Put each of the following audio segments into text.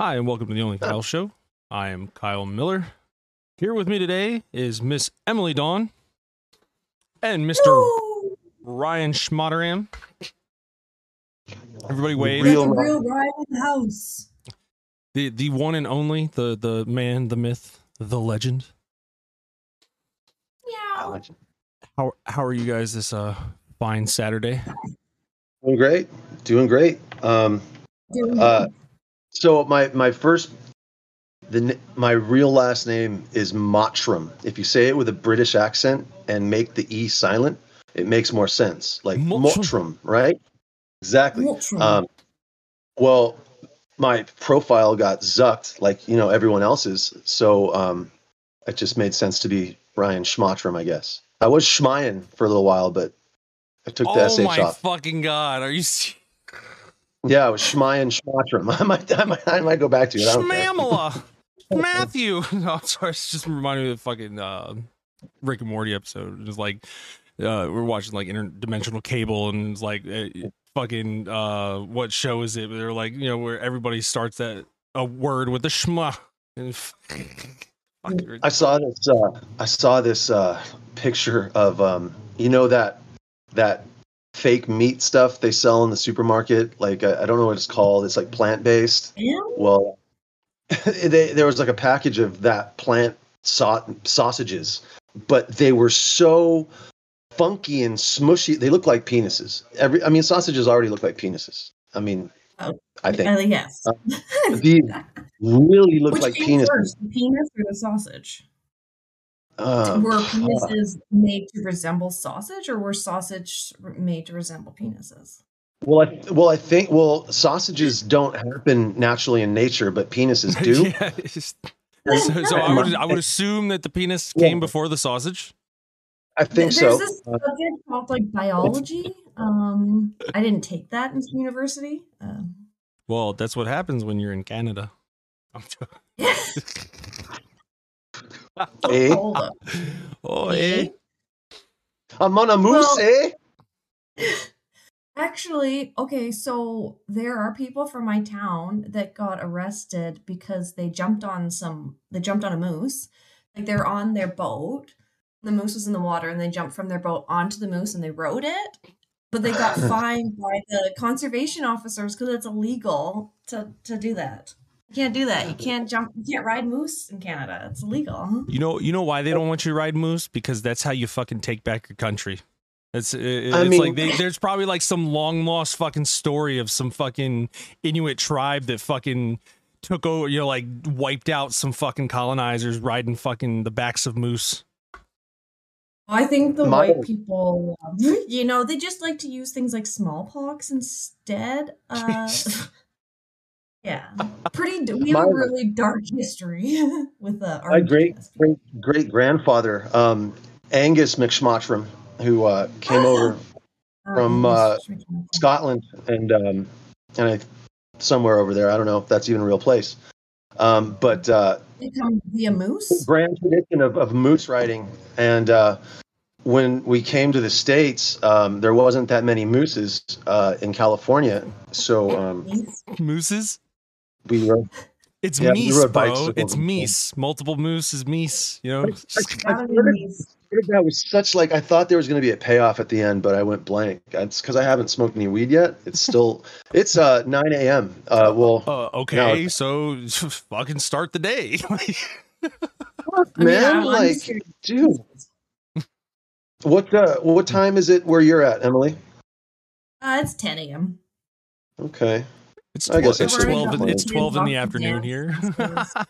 Hi, and welcome to the Only Kyle Show. I am Kyle Miller. Here with me today is Miss Emily Dawn and Mr. Woo! Ryan Shmotteram. Everybody wave. We got Real the Ryan. real Ryan in the house. The the one and only, the the man, the myth, the legend. Yeah. How how are you guys this uh fine Saturday? Doing great, doing great. Um, Doing uh, so my my first, the my real last name is Mottram. If you say it with a British accent and make the e silent, it makes more sense. Like Mottram. Right? Exactly. Mottram. Um, well, my profile got zucked, like you know everyone else's. So um, it just made sense to be Ryan Schmottram, I guess. I was Schmeyen for a little while, but I took the oh sh my fucking god! Are you Yeah, it was Schmeyen Schmottram. I might, I might, I might go back to it. I don't care. Schmamala? Matthew. No, I'm sorry. It's just reminded me of the fucking uh, Rick and Morty episode. It was like uh, we're watching like interdimensional cable, and it's like uh, fucking uh, what show is it? They're like you know where everybody starts that a word with a schma. And I saw this. Uh, I saw this uh, picture of um, you know that that fake meat stuff they sell in the supermarket. Like I, I don't know what it's called. It's like plant based. Meow. Well, they, there was like a package of that plant sau- sausages, but they were so funky and smushy. They look like penises. Every, I mean, sausages already look like penises. I mean, Oh, I think Uh, yes. Uh, these really look Which like penises. first, the penis or the sausage? Um, were penises made to resemble sausage, or were sausage made to resemble penises? Well, I well I think well sausages don't happen naturally in nature, but penises do. yeah, just- so, so I would I would assume that the penis came before the sausage. I think There's so. this Uh, subject called like biology. Um, I didn't take that in university. Um, Well, that's what happens when you're in Canada. I'm eh? Oh, eh? I'm on a moose, Well- eh? Actually, okay, so there are people from my town that got arrested because they jumped on some they jumped on a moose. Like they're on their boat. The moose was in the water and they jumped from their boat onto the moose and they rode it. But they got fined by the conservation officers because it's illegal to to do that. You can't do that. You can't jump you can't ride moose in Canada. It's illegal. You know, you know why they don't want you to ride moose? Because that's how you fucking take back your country. It's it's I mean- like they, there's probably like some long lost fucking story of some fucking Inuit tribe that fucking took over, you know, like wiped out some fucking colonizers riding fucking the backs of moose. I think the My- white people, um, you know, they just like to use things like smallpox instead. Uh, yeah, pretty. We have a really dark history with uh, our My great great great grandfather, um, Angus McSmottram, who uh, came over from, Um, uh, Scotland and um, and I, somewhere over there. I don't know if that's even a real place. Um, but uh, they come via moose. grand tradition of, of moose riding. And uh, when we came to the States, um, there wasn't that many mooses uh, in California. So um, Mooses? We were. It's Yeah, meese, rode bro. bicycles It's and meese. Multiple moose is meese. You know, I How many swear to- moose? swear to God, it was such like I thought there was going to be a payoff at the end, but I went blank. It's because I haven't smoked any weed yet. It's still it's uh 9 a.m. Uh, well, uh, okay, so fucking start the day. Man, I'm- I'm like, just dude, what uh, what time is it where you're at, Emily? Uh, it's 10 a.m. Okay. It's I 12, guess it's twelve. in- It's twelve in the afternoon here. these days.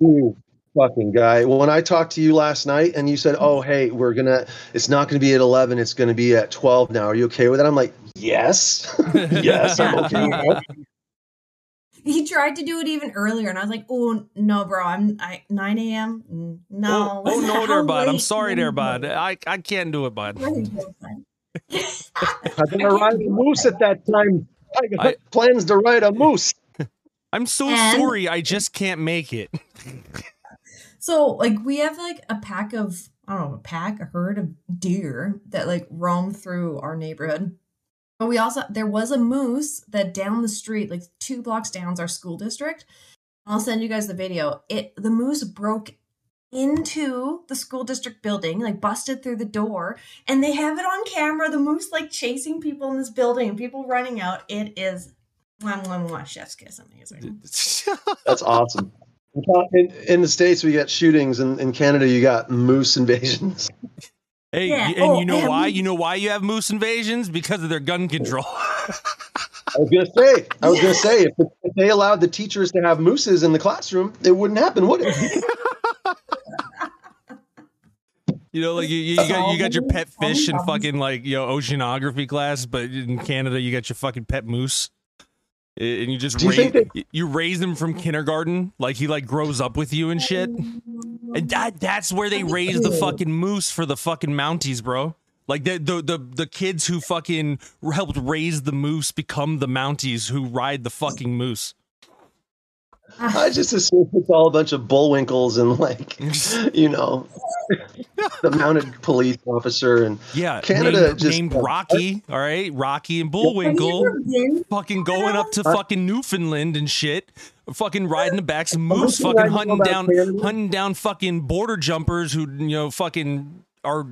You fucking guy. When I talked to you last night and you said, "Oh, mm-hmm. hey, we're gonna, it's not gonna be at 11. It's gonna be at 12 now. Are you okay with that?" I'm like, "Yes, yes, I'm okay." with. He tried to do it even earlier, and I was like, "Oh no, bro! I'm I 9 a.m. No, Oh, oh no, How there, bud. I'm sorry, can there, you bud. I I can't do it, bud. Really good. I'm gonna ride a moose at that time. I got I- plans to ride a moose. I'm so And- sorry. I just can't make it. So like we have like a pack of I don't know a pack a herd of deer that like roam through our neighborhood, But we also there was a moose that down the street, like two blocks down, is our school district. I'll send you guys the video. It the moose broke into the school district building, like busted through the door, and they have it on camera. The moose like chasing people in this building, people running out. It is mwah, mwah, mwah, chef's kiss amazing. That's awesome. In, in the states, we got shootings. In, in Canada, you got moose invasions. Hey, Yeah. and Oh, you know and why? we- You know why you have moose invasions? Because of their gun control. I was gonna say, I was gonna say, if, if they allowed the teachers to have mooses in the classroom, it wouldn't happen, would it? You know, like you, you, got you got your pet fish in fucking like you know oceanography class, but in Canada you got your fucking pet moose, and you just you raise, think you raise him from kindergarten, like he like grows up with you and shit. And that that's where they raise the fucking moose for the fucking Mounties, bro. Like the the the, the kids who fucking helped raise the moose become the Mounties who ride the fucking moose. I just assume it's all a bunch of bullwinkles and like, you know, the mounted police officer and Yeah, Canada named, just- named Rocky. All right, Rocky and Bullwinkle. fucking going up to fucking Newfoundland and shit, fucking riding the backs of moose, fucking hunting down, Canada- hunting down fucking border jumpers who you know fucking are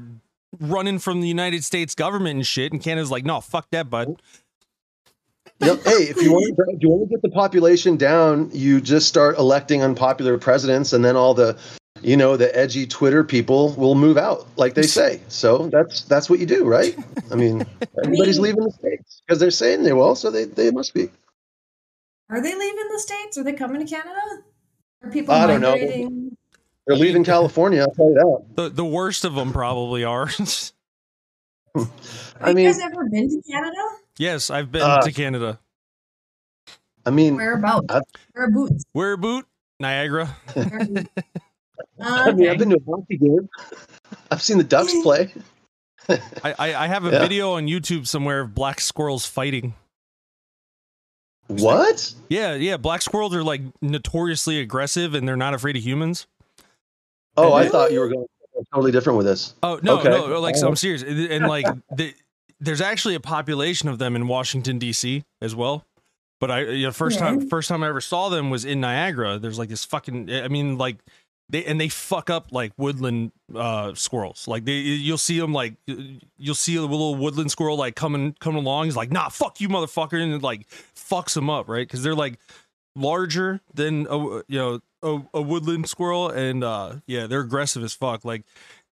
running from the United States government and shit. And Canada's like, no, fuck that, bud. Yep. Hey, if you want, to, if you want to get the population down, you just start electing unpopular presidents, and then all the, you know, the edgy Twitter people will move out, like they say. So that's that's what you do, right? I mean, everybody's leaving the states because they're saying they will, so they they must be. Are they leaving the states? Are they coming to Canada? Are people I don't know. They're leaving California. I'll tell you that. The the worst of them probably are. Have I you mean- guys ever been to Canada? Yes, I've been Uh, to Canada. I mean, Whereabouts? I've- Whereabouts? Where boot? Niagara. Whereabouts? I mean, I've been to a hockey game. I've seen the Ducks play. I, I, I have a Yeah. video on YouTube somewhere of black squirrels fighting. What? Yeah, yeah. Black squirrels are like notoriously aggressive and they're not afraid of humans. Oh, I Really? thought you were going totally different with this. Oh no, Okay. no, like so I'm serious, and like the, there's actually a population of them in Washington D.C. as well. But I, you know, first time, first time I ever saw them was in Niagara. There's like this fucking, I mean, like they and they fuck up like woodland uh squirrels. Like they, you'll see them like you'll see a little woodland squirrel like coming coming along. He's like, nah, fuck you, motherfucker, and it like fucks them up, right? Because they're like larger than a you know a, a woodland squirrel, and uh yeah, they're aggressive as fuck. Like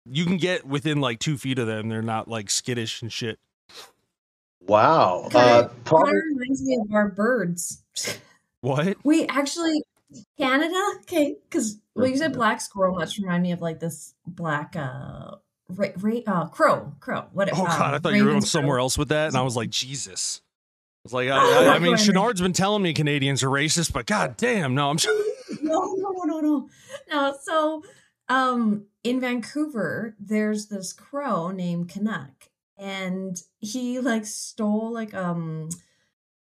you can get within like two feet of them. They're not like skittish and shit. Wow. Uh, Kind of reminds me of our birds. What? We actually Canada, okay, because well, you said black squirrel, much remind me of like this black uh, ra- ra- uh crow, crow. What? Oh um, god, I thought you were going Raven's crow. somewhere else with that, and I was like, Jesus. It's like I, I, I mean, right. Chenard's been telling me Canadians are racist, but god damn, no, I'm. no, no, no, no, no. So, um, in Vancouver, there's this crow named Canuck, and he like stole like um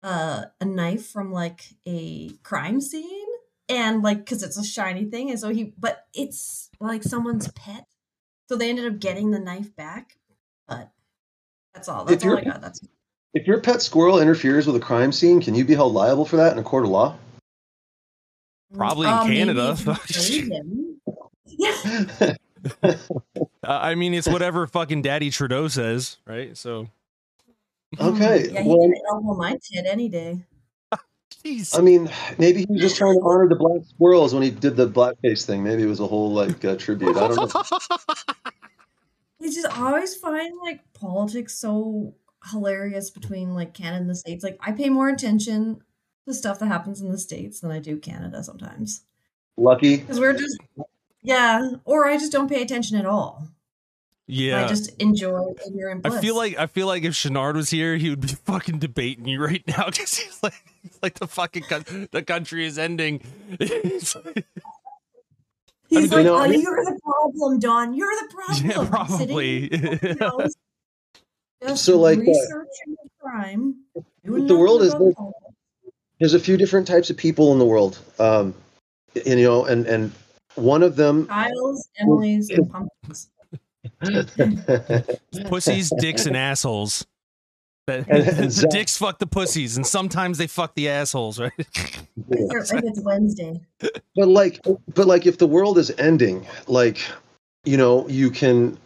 uh, a knife from like a crime scene, and like because it's a shiny thing, and so he, but it's like someone's pet, so they ended up getting the knife back. But that's all. That's all I got. That's if your pet squirrel interferes with a crime scene, can you be held liable for that in a court of law? Probably in maybe Canada. if you him. Yeah. Uh, I mean, it's whatever fucking Daddy Trudeau says, right? So, okay. Yeah, he well, can elbow my tit any day. I mean, maybe he was just trying to honor the black squirrels when he did the blackface thing. Maybe it was a whole like uh, tribute. I don't know. You just always find like politics so hilarious between like Canada and the States. Like I pay more attention to stuff that happens in the States than I do Canada sometimes. Lucky. Because we're just yeah, or I just don't pay attention at all. yeah. I just enjoy ignorant bliss. I feel like I feel like if Chenard was here, he would be fucking debating you right now because he's like, he's like the fucking co- the country is ending. It's like- he's mean, like, you know, "Oh, I- you're the problem, Dawn. You're the problem." yeah, probably. Just So, like, uh, researching the crime. the world is about. There's a few different types of people in the world, um, and, you know, and and one of them. Kyle's, Emily's, and pumpkins. Pussies, dicks, and assholes. That- And- and the Zach- dicks fuck the pussies, and sometimes they fuck the assholes, right? If it's Wednesday. but like but like if the world is ending like you know you can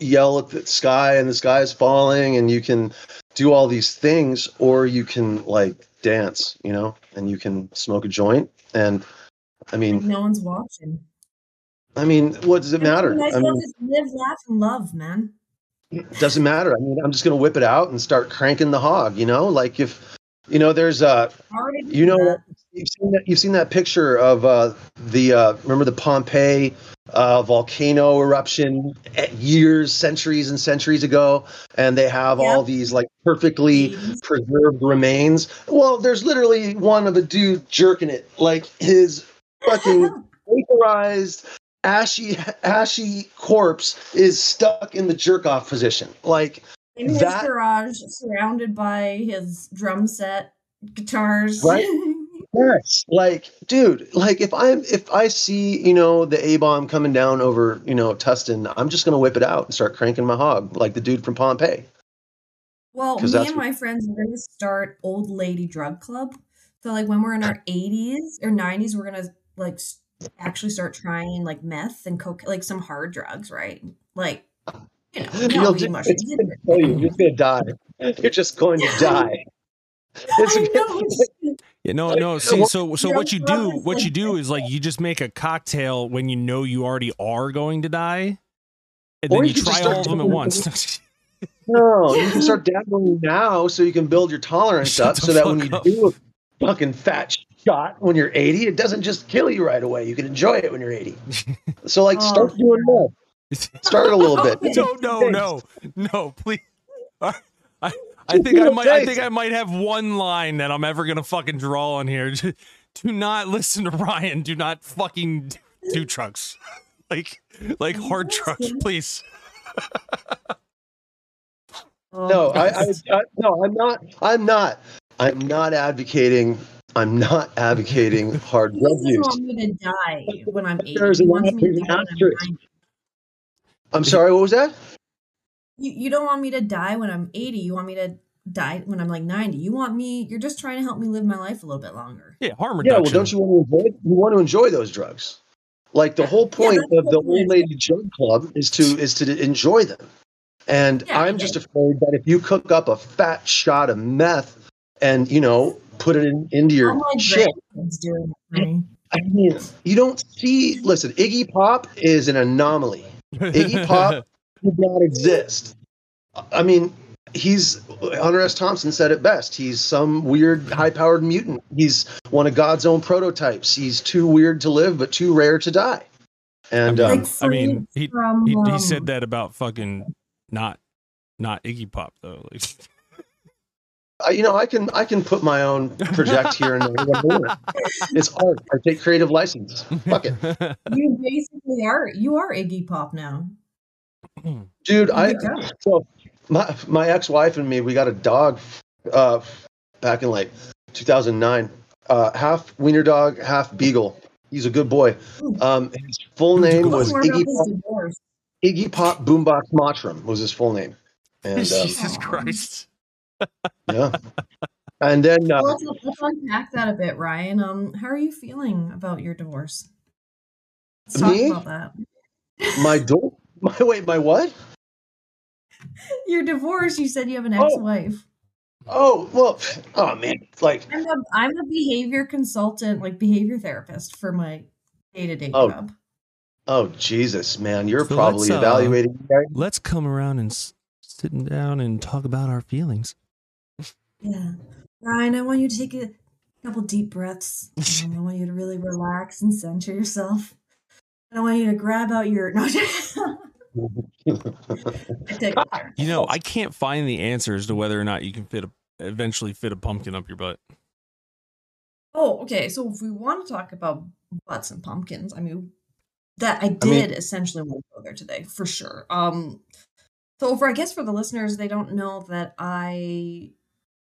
yell at the sky and the sky is falling and you can do all these things or you can like dance you know and you can smoke a joint and i mean No one's watching. i mean what does it matter i mean live, laugh, and love, man. it doesn't matter i mean i'm just gonna whip it out and start cranking the hog you know like if you know there's a You know that. You've seen that. You've seen that picture of uh, the uh, remember the Pompeii uh, volcano eruption eh, years, centuries and centuries ago, and they have Yeah. all these like perfectly preserved remains. Well, there's literally one of a dude jerking it, like his fucking vaporized, ashy, ashy corpse is stuck in the jerk off position. Like in his that- garage, surrounded by his drum set, guitars. Right. Yes, like, dude, like if I'm if I see you know the A bomb coming down over you know Tustin, I'm just gonna whip it out and start cranking my hog like the dude from Pompeii. Well, me that's and what- my friends are to start old lady drug club. So, like, when we're in our 80s or 90s, we're going to like actually start trying like meth and coke, like some hard drugs, right? Like, you know, You'll not mushrooms. it's gonna kill you. You're just gonna die. You're just going to die. It's I know, it's- Yeah, no, no. See, so so what you do, what you do is like you just make a cocktail when you know you already are going to die, and Or then you you try all start of them at once. No, you can start dabbling now so you can build your tolerance Shut up so that when you up. do a fucking fat shot when you're 80, it doesn't just kill you right away. You can enjoy it when you're 80. So like Oh, start doing more. Start a little bit. No, no, no, no, please. I, I, I think I might. I think I might have one line that I'm ever gonna fucking draw on here. Do not listen to Ryan. Do not fucking do trucks, like like hard trucks, please. Oh, No, I, I. I no, I'm not. I'm not. I'm not advocating. I'm not advocating hard He drug doesn't use. want me to die when I'm 80. There's He an wants me to there's an die when I'm asterisk. I'm sorry. What was that? You, you don't want me to die when I'm 80. You want me to die when I'm like 90. You want me, you're just trying to help me live my life a little bit longer. Yeah, harm reduction. Yeah. reduction. Well, don't you want to enjoy? You want to enjoy those drugs. Like the whole point that's of the the old point. lady drug club is to is to enjoy them. And Yeah, I'm yeah. just afraid that if you cook up a fat shot of meth and you know put it in, into your my shit, grandkids do it for me. I mean, you don't see. Listen, Iggy Pop is an anomaly. Iggy Pop did not exist. I mean, he's Hunter S. Thompson said it best. He's some weird, high-powered mutant. He's one of God's own prototypes. He's too weird to live, but too rare to die. And I um, I mean, he from, he, he said that about fucking not not Iggy Pop though. Like, I, you know, I can I can put my own project here and there. whatever I want. It's art. I take creative license. Fuck it, You basically are, you are Iggy Pop now. dude. I so my my ex-wife and me we got a dog uh back in like 2009 uh half wiener dog half beagle he's a good boy um his full name was iggy pop, divorce. iggy pop boombox mottram was his full name and um, Jesus Aw. Christ. Yeah and then uh, Well, let's, let's unpack that a bit, Ryan. Um, how are you feeling about your divorce? Let's talk Me? about that. my door my wait my what Your divorce. You said you have an Oh. ex-wife. oh well oh man like I'm a I'm a behavior consultant, like behavior therapist for my day to day Oh. job. oh jesus man you're So probably let's, uh, evaluating Let's come around and s- sitting down and talk about our feelings. Yeah, Ryan, I want you to take a couple deep breaths. Um, I want you to really relax and center yourself. I want you to grab out your no. You know, I can't find the answers to whether or not you can fit a eventually fit a pumpkin up your butt. Oh, okay. So if we want to talk about butts and pumpkins, I mean, that I did essentially want to go there today for sure. Um, so for I guess for the listeners, they don't know that I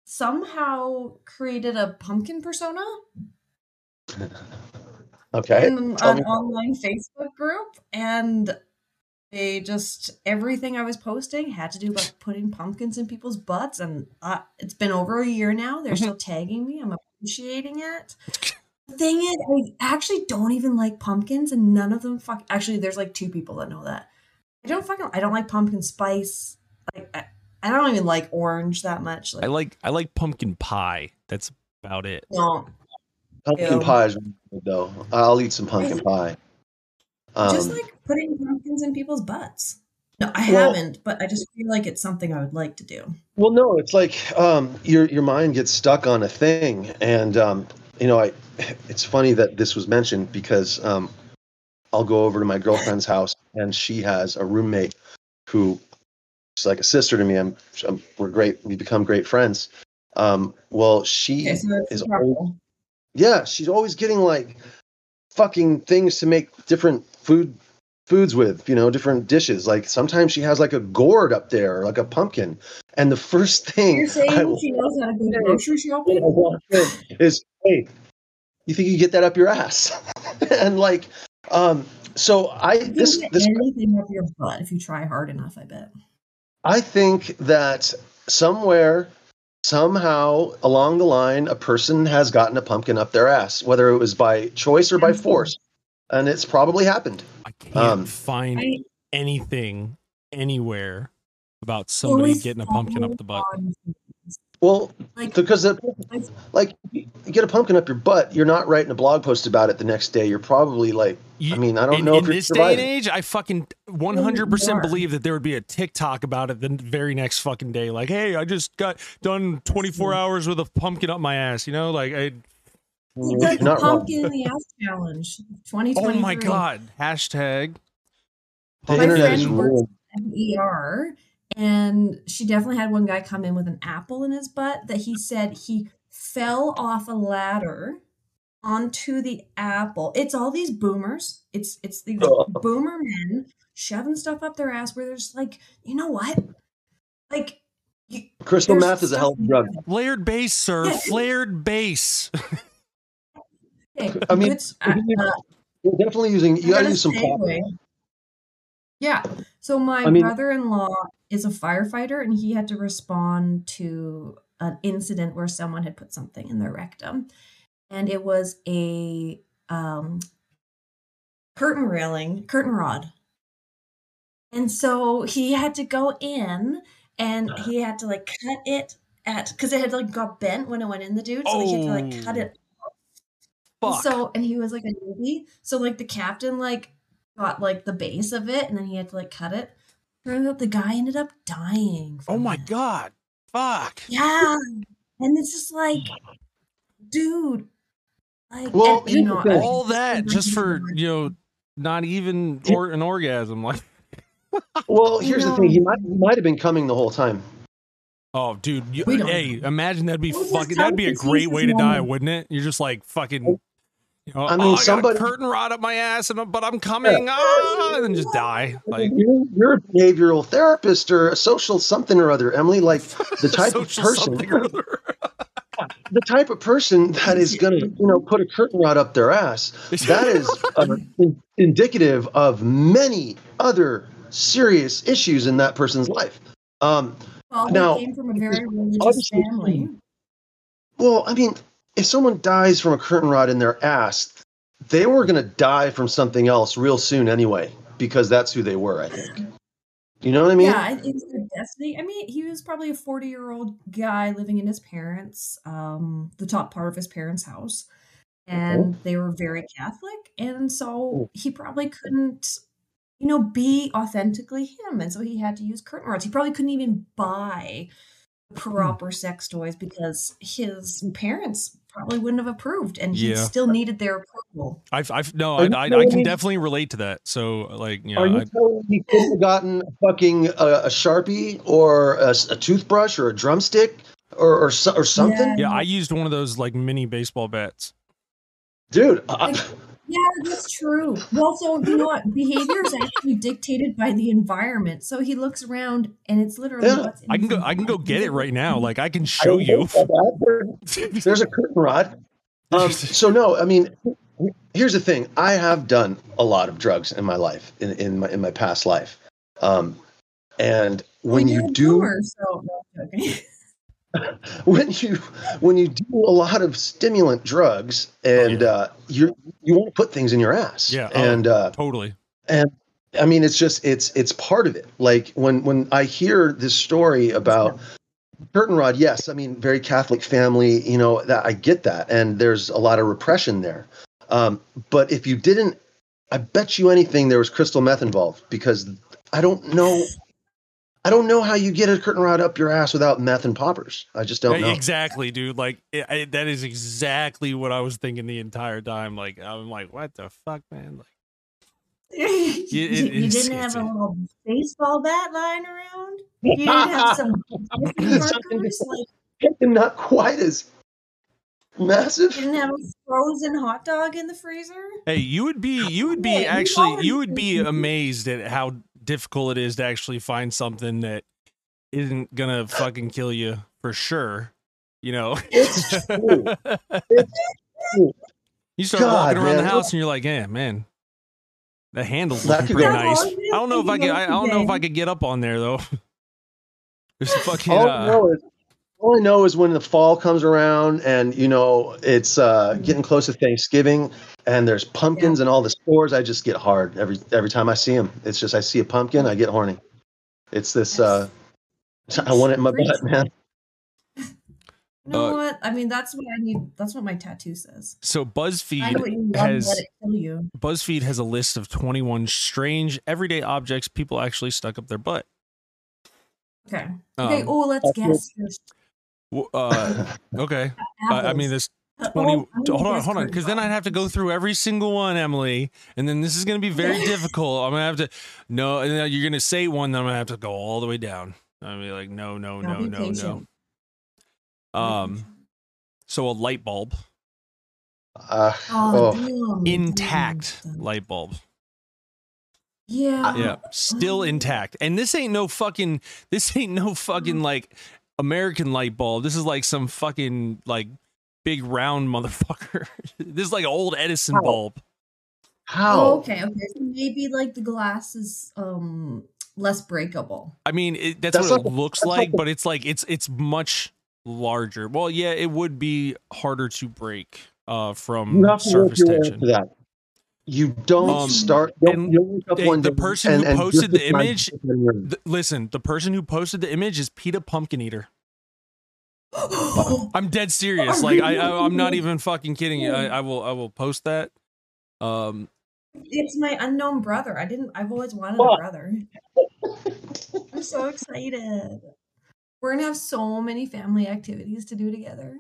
somehow created a pumpkin persona okay in an online Facebook group, and they just everything I was posting had to do about putting pumpkins in people's butts, and uh, it's been over a year now. They're still tagging me. I'm appreciating it. The thing is, I actually don't even like pumpkins, and none of them fuck. Actually, there's like two people that know that. I don't fucking. I don't like pumpkin spice. Like I, I don't even like orange that much. Like, I like I like pumpkin pie. That's about it. no, Pumpkin Ew. pie is good, though. I'll eat some pumpkin pie. Um, just like putting pumpkins in people's butts. No, I Well- haven't, but I just feel like it's something I would like to do. Well, no, it's like um, your your mind gets stuck on a thing, and um, you know, I. It's funny that this was mentioned because um, I'll go over to my girlfriend's house, and she has a roommate who she's like a sister to me. I'm, I'm we're great. We become great friends. Um, well, she Okay, so is the always, yeah, she's always getting like fucking things to make different food foods with, you know, different dishes. Like sometimes she has like a gourd up there, like a pumpkin. And the first thing You're saying I she knows how to go grocery when I shopping? is, hey, you think you get that up your ass? and like, um, so I You this this anything up your butt if you try hard enough. I bet. I think that somewhere, somehow along the line, a person has gotten a pumpkin up their ass, whether it was by choice or by force. And it's probably happened. I can't Um, find I anything anywhere about somebody getting a pumpkin up the butt. On- Well, Like because the, I- like you get a pumpkin up your butt, you're not writing a blog post about it the next day. You're probably like, You- I mean, I don't in, know in if you're this day and age, I fucking 100% believe that there would be a TikTok about it the very next fucking day. Like, hey, I just got done 24 hours with a pumpkin up my ass. You know, like, I, the You're not wrong. pumpkin in the ass challenge, 2020. oh my God. Hashtag. The My internet is ruined. at ER, and she definitely had one guy come in with an apple in his butt that he said he fell off a ladder onto the apple. It's all these boomers. It's it's these Oh. boomer men shoving stuff up their ass where they're just like, you know what? Like you, Crystal there's meth is a stuff hell of a in drug. there. Flared base, sir. Yeah. Flared base. Okay, I mean, good s- uh, You're definitely using, you gotta gotta use some pop. Yeah. So my I mean- brother-in-law is a firefighter and he had to respond to an incident where someone had put something in their rectum. And it was a um curtain railing, curtain rod. And so he had to go in and he had to like cut it at because it had like got bent when it went in the dude. So he had to like cut Oh. it and Fuck. so and he was like a newbie. So like the captain like got like the base of it and then he had to like cut it. Turns out the guy ended up dying. oh my it. God. Fuck. Yeah. And it's just like, dude. Like Well, and, you know, the thing. I- All that just for, you know, not even or an orgasm. Like, Well, here's the thing. He might, he might have been coming the whole time. oh, dude. You, hey, imagine that'd be fucking, that'd be a great way to die, wouldn't it? You're just like fucking, you know, I I mean, mean, oh, I got somebody- a curtain rod up my ass, and, but I'm coming, ah, and just die. Like, You're, you're a behavioral therapist or a social something or other, Emily. Like the type of person, something or other. the type of person that is going to, you know, put a curtain rod up their ass. That is uh, in- indicative of many other serious issues in that person's life. Um, well, now, came from a very religious family. well, I mean, if someone dies from a curtain rod in their ass, they were going to die from something else real soon anyway, because that's who they were. I think. You know what I mean? yeah, it's their destiny. I mean, he was probably a 40 year old guy living in his parents, um, the top part of his parents' house. And they were very Catholic. And so he probably couldn't, you know, be authentically him. And so he had to use curtain rods. He probably couldn't even buy proper sex toys because his parents probably wouldn't have approved and he Yeah. still needed their approval. I've, I've, no, I, I, I can definitely relate to that. So, like, you know, Are you I, telling me he couldn't have gotten a fucking uh, a sharpie or a toothbrush or a drumstick or or, or something? yeah, I used one of those like mini baseball bats. Dude, I, Like, Yeah, that's true. Well, so you know what? Behavior is actually dictated by the environment. So he looks around, and it's literally Yeah, what's in I can go, I can go get it right now. Like, I can show don't you. know about that. There- There's a curtain rod. Um, so no, I mean, here's the thing. I have done a lot of drugs in my life, in, in my in my past life. Um, and when Well, you you're do boomer, so no, I'm joking. when you when you do a lot of stimulant drugs and yeah. uh you you want to put things in your ass Yeah, oh. and uh Totally. and i mean it's just it's it's part of it like when when i hear this story about curtain rod yes i mean very catholic family you know that i get that and there's a lot of repression there um but if you didn't i bet you anything there was crystal meth involved because i don't know i don't know how you get a curtain rod up your ass without meth and poppers i just don't know Exactly, dude. Like it, I, that is exactly what I was thinking the entire time. Like I'm like, what the fuck, man? Like, you, it- you didn't it's- have a little baseball bat lying around. You didn't have some Something markers, like not quite as massive. you didn't have a frozen hot dog in the freezer. hey, you would be, you would be Yeah, actually, always you would be amazed at how difficult it is to actually find something that isn't gonna fucking kill you for sure. You know, It's true. It's true. you start God, walking around man. the house and you're like, yeah, man, the handle's That looking pretty nice. I don't know if I could. I, I don't know if. I could get up on there though. There's a fucking. All, I Uh, know is, all I know is when the fall comes around and you know it's uh, getting close to Thanksgiving and there's pumpkins and all the stores. I just get hard every every time I see them. It's just I see a pumpkin, I get horny. It's this. Uh, I want it in my butt, man. You know Uh, what? I mean, that's what I need. That's what my tattoo says. so BuzzFeed what you love, has let it kill you. BuzzFeed has a list of 21 strange everyday objects people actually stuck up their butt. Okay. Okay. Um, oh, let's guess. uh, okay. I, I mean, Apples. this 20. oh, hold on, hold on. Because then. I'd have to go through every single one, Emily. And then this is going to be very difficult. I'm going to have to, no, and then you're going to say one, then I'm going to have to go all the way down. I'm going to be like, no, no, Now no, no, no. Um, so a light bulb, Uh, Oh, oh, intact damn. light bulb. Yeah. Yeah, still Oh. intact. And this ain't no fucking this ain't no fucking like American light bulb. This is like some fucking like big round motherfucker. this is like an old Edison How? bulb. how? Oh, okay. Okay. So maybe like the glass is um less breakable. I mean, it, that's, That's what like it looks like, like but it's like it's it's much larger. Well, yeah, it would be harder to break uh from You have to work surface your way up tension. that. You don't Um, start. Don't, and you don't up the- one the person and- who posted the image- to put it in your- Th- listen, the person who posted the image is Peter Pumpkin Eater. I'm dead serious. Like I, I I'm not even fucking kidding you. I, I will I will post that. Um it's my unknown brother. I didn't. I've always wanted a brother. I'm so excited. We're gonna have so many family activities to do together.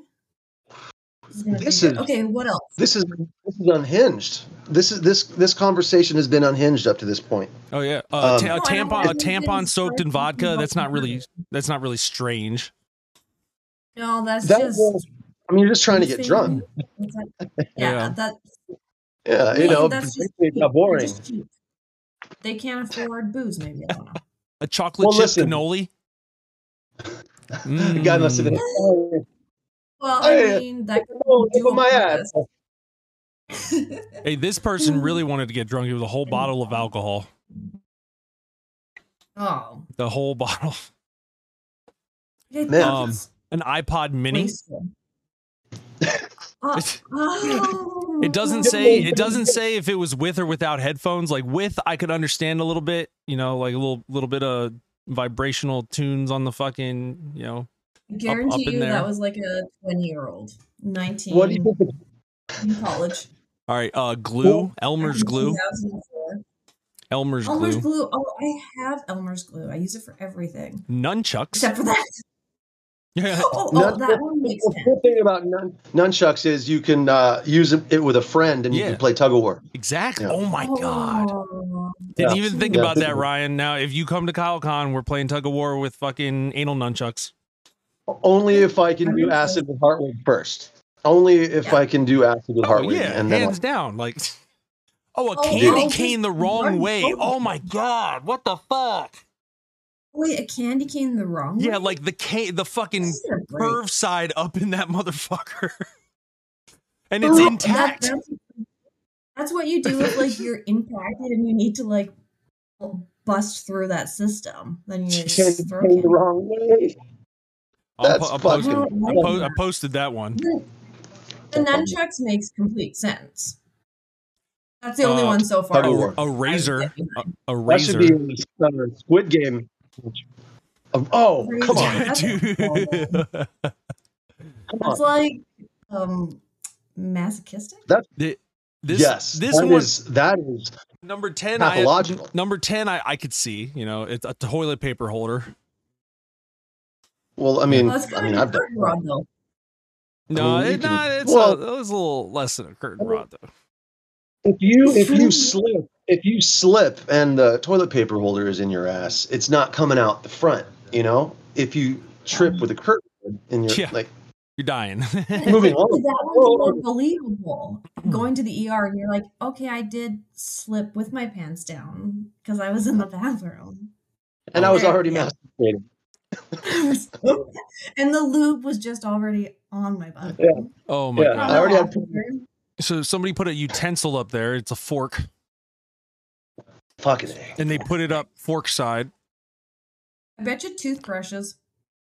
This is, gonna be This good. is- okay. What else? This is this is unhinged. This is this this conversation has been unhinged up to this point. oh yeah. Uh, Um, ta- a No, I don't tampon a tampon soaked in vodka, that's not really that's not really strange. No, that's That just. was- I mean, you're just trying to get drunk. Like- Yeah. yeah, that Yeah, you know, that's just it's not They're boring. just. They can't afford booze. Maybe I don't know. A chocolate Well, chip listen. cannoli. The guy must have been. Mm. Oh, Well, Hey, I mean that. oh, do my ass. Hey, this person really wanted to get drunk. It was a whole bottle of alcohol. oh, The whole bottle. okay, Man. that's Um, An iPod mini. wasteful. It's- oh, It doesn't say it doesn't say if it was with or without headphones. Like with, I could understand a little bit, you know, like a little little bit of vibrational tunes on the fucking, you know. Guarantee in you there. that was like a twenty-year-old, nineteen, What do you think? in college. All right, uh glue, Elmer's glue, 2004. Elmer's Elmer's glue, glue. Oh, I have Elmer's glue. I use it for everything nunchucks. except for that. Yeah. Oh, oh Nun- that one makes The sense. cool thing about nun- nunchucks is you can uh, use it it with a friend and you can play tug of war. Exactly. Yeah. Oh my god. Oh. Didn't Yeah. even think Yeah. about that, Ryan. Now, if you come to KyleCon, we're playing tug of war with fucking anal nunchucks. Only if I can do acid with Heartwig first. Only if Yeah. I can do acid with Oh yeah, and then hands down. Like, oh, a Oh, candy yeah. cane the wrong way. Oh my god, what the fuck? Wait, a candy cane the wrong way? Yeah, way? like the cane, the fucking This is a break. curve side up in that motherfucker, and it's Oh, intact. That, that's, That's what you do if like you're impacted and you need to like bust through that system. Then you Can't just throw go the wrong way. I'll, That's po- I'll fucking- I, po- I posted that one. The nunchucks makes complete sense. That's the only Uh, one so far. A, war. a razor, a, a That should be in the uh, Squid Game. Oh, oh, come on, That's come That's on. like um masochistic. That's, this, yes, this that one is that is number ten. I, number ten, I, I could see. You know, it's a toilet paper holder. Well, I mean, Well, I mean, I've done. curtain rod though. No, mean, you it, can- nah, it's well- a, it was a little less than a curtain I mean- rod, though. If you if you slip if you slip and the toilet paper holder is in your ass, it's not coming out the front. You know, if you trip with a curtain in your Yeah. like You're dying. moving on. That one's more believable. Going to the ER and you're like, okay, I did slip with my pants down because I was in the bathroom. And I was already yeah. masturbating. and the lube was just already on my butt. Yeah. oh my Yeah, god! I already had- So somebody put a utensil up there. It's a fork, Fucking A. and they put it up fork side. I bet you toothbrushes.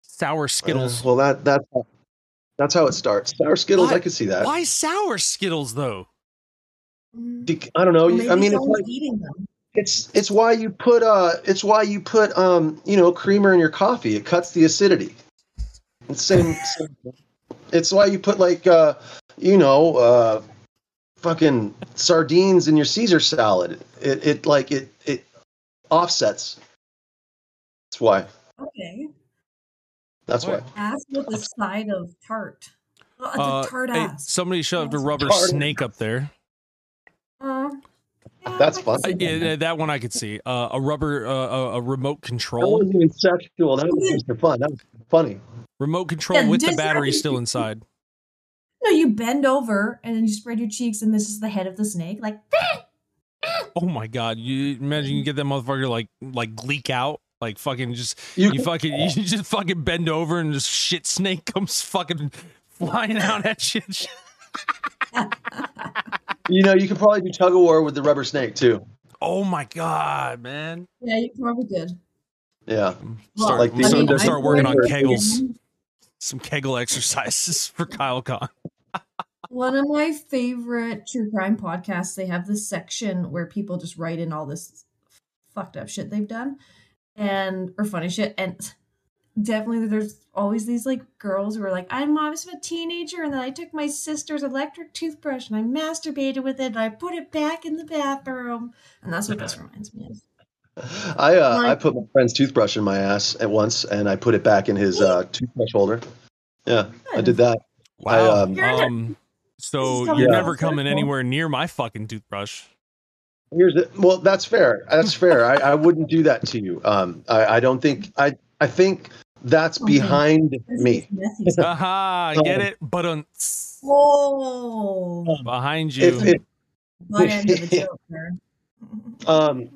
Sour Skittles. Uh, well, that that's how, that's how it starts. Sour Skittles, Why- I could see that. Why sour Skittles though? Mm. I don't know. Maybe I mean, it's like eating them. it's it's why you put uh it's why you put um you know creamer in your coffee. It cuts the acidity. It's same. same it's why you put like uh you know uh fucking sardines in your Caesar salad. It it like it it offsets. That's why. Okay. That's why. What? Ass with a side of tart. Uh, a tart hey, ass. somebody shoved a rubber Tart. snake up there. Uh, yeah, That's I fun. see Uh, yeah, that. that- that one I could see. Uh, a rubber, uh, a, a remote control. That wasn't even sexual. That was just for fun. That was funny. remote control Yeah, with the battery still inside. No, you bend over and then you spread your cheeks, and this is the head of the snake. Like, Oh my god! You imagine you get that motherfucker like like leak out, like fucking just You, you fucking you just fucking bend over and this shit snake comes fucking flying out at you. you know you could probably do tug of war with the rubber snake too. Oh my god, man! yeah, you probably did. Yeah. Start, Like the- start, I mean, start working on kegels, some kegel exercises for Kyle Con. One of my favorite true crime podcasts, they have this section where people just write in all this fucked up shit they've done and or funny shit. And definitely there's always these like girls who are like, I'm I was a teenager and then I took my sister's electric toothbrush and I masturbated with it and I put it back in the bathroom. And that's what this reminds me of. I uh, I put my friend's toothbrush in my ass at once, and I put it back in his uh, toothbrush holder. Yeah, I did that. I, Wow. um, um, so you're Yeah. never coming coming anywhere near my fucking toothbrush. Here's the, well, that's fair. That's fair. I, I wouldn't do that to you. Um, I, I don't think I. I think that's Okay. behind This me. is messy. Aha! Get it? But um, Whoa. behind you. If, if Butt end of the joke um,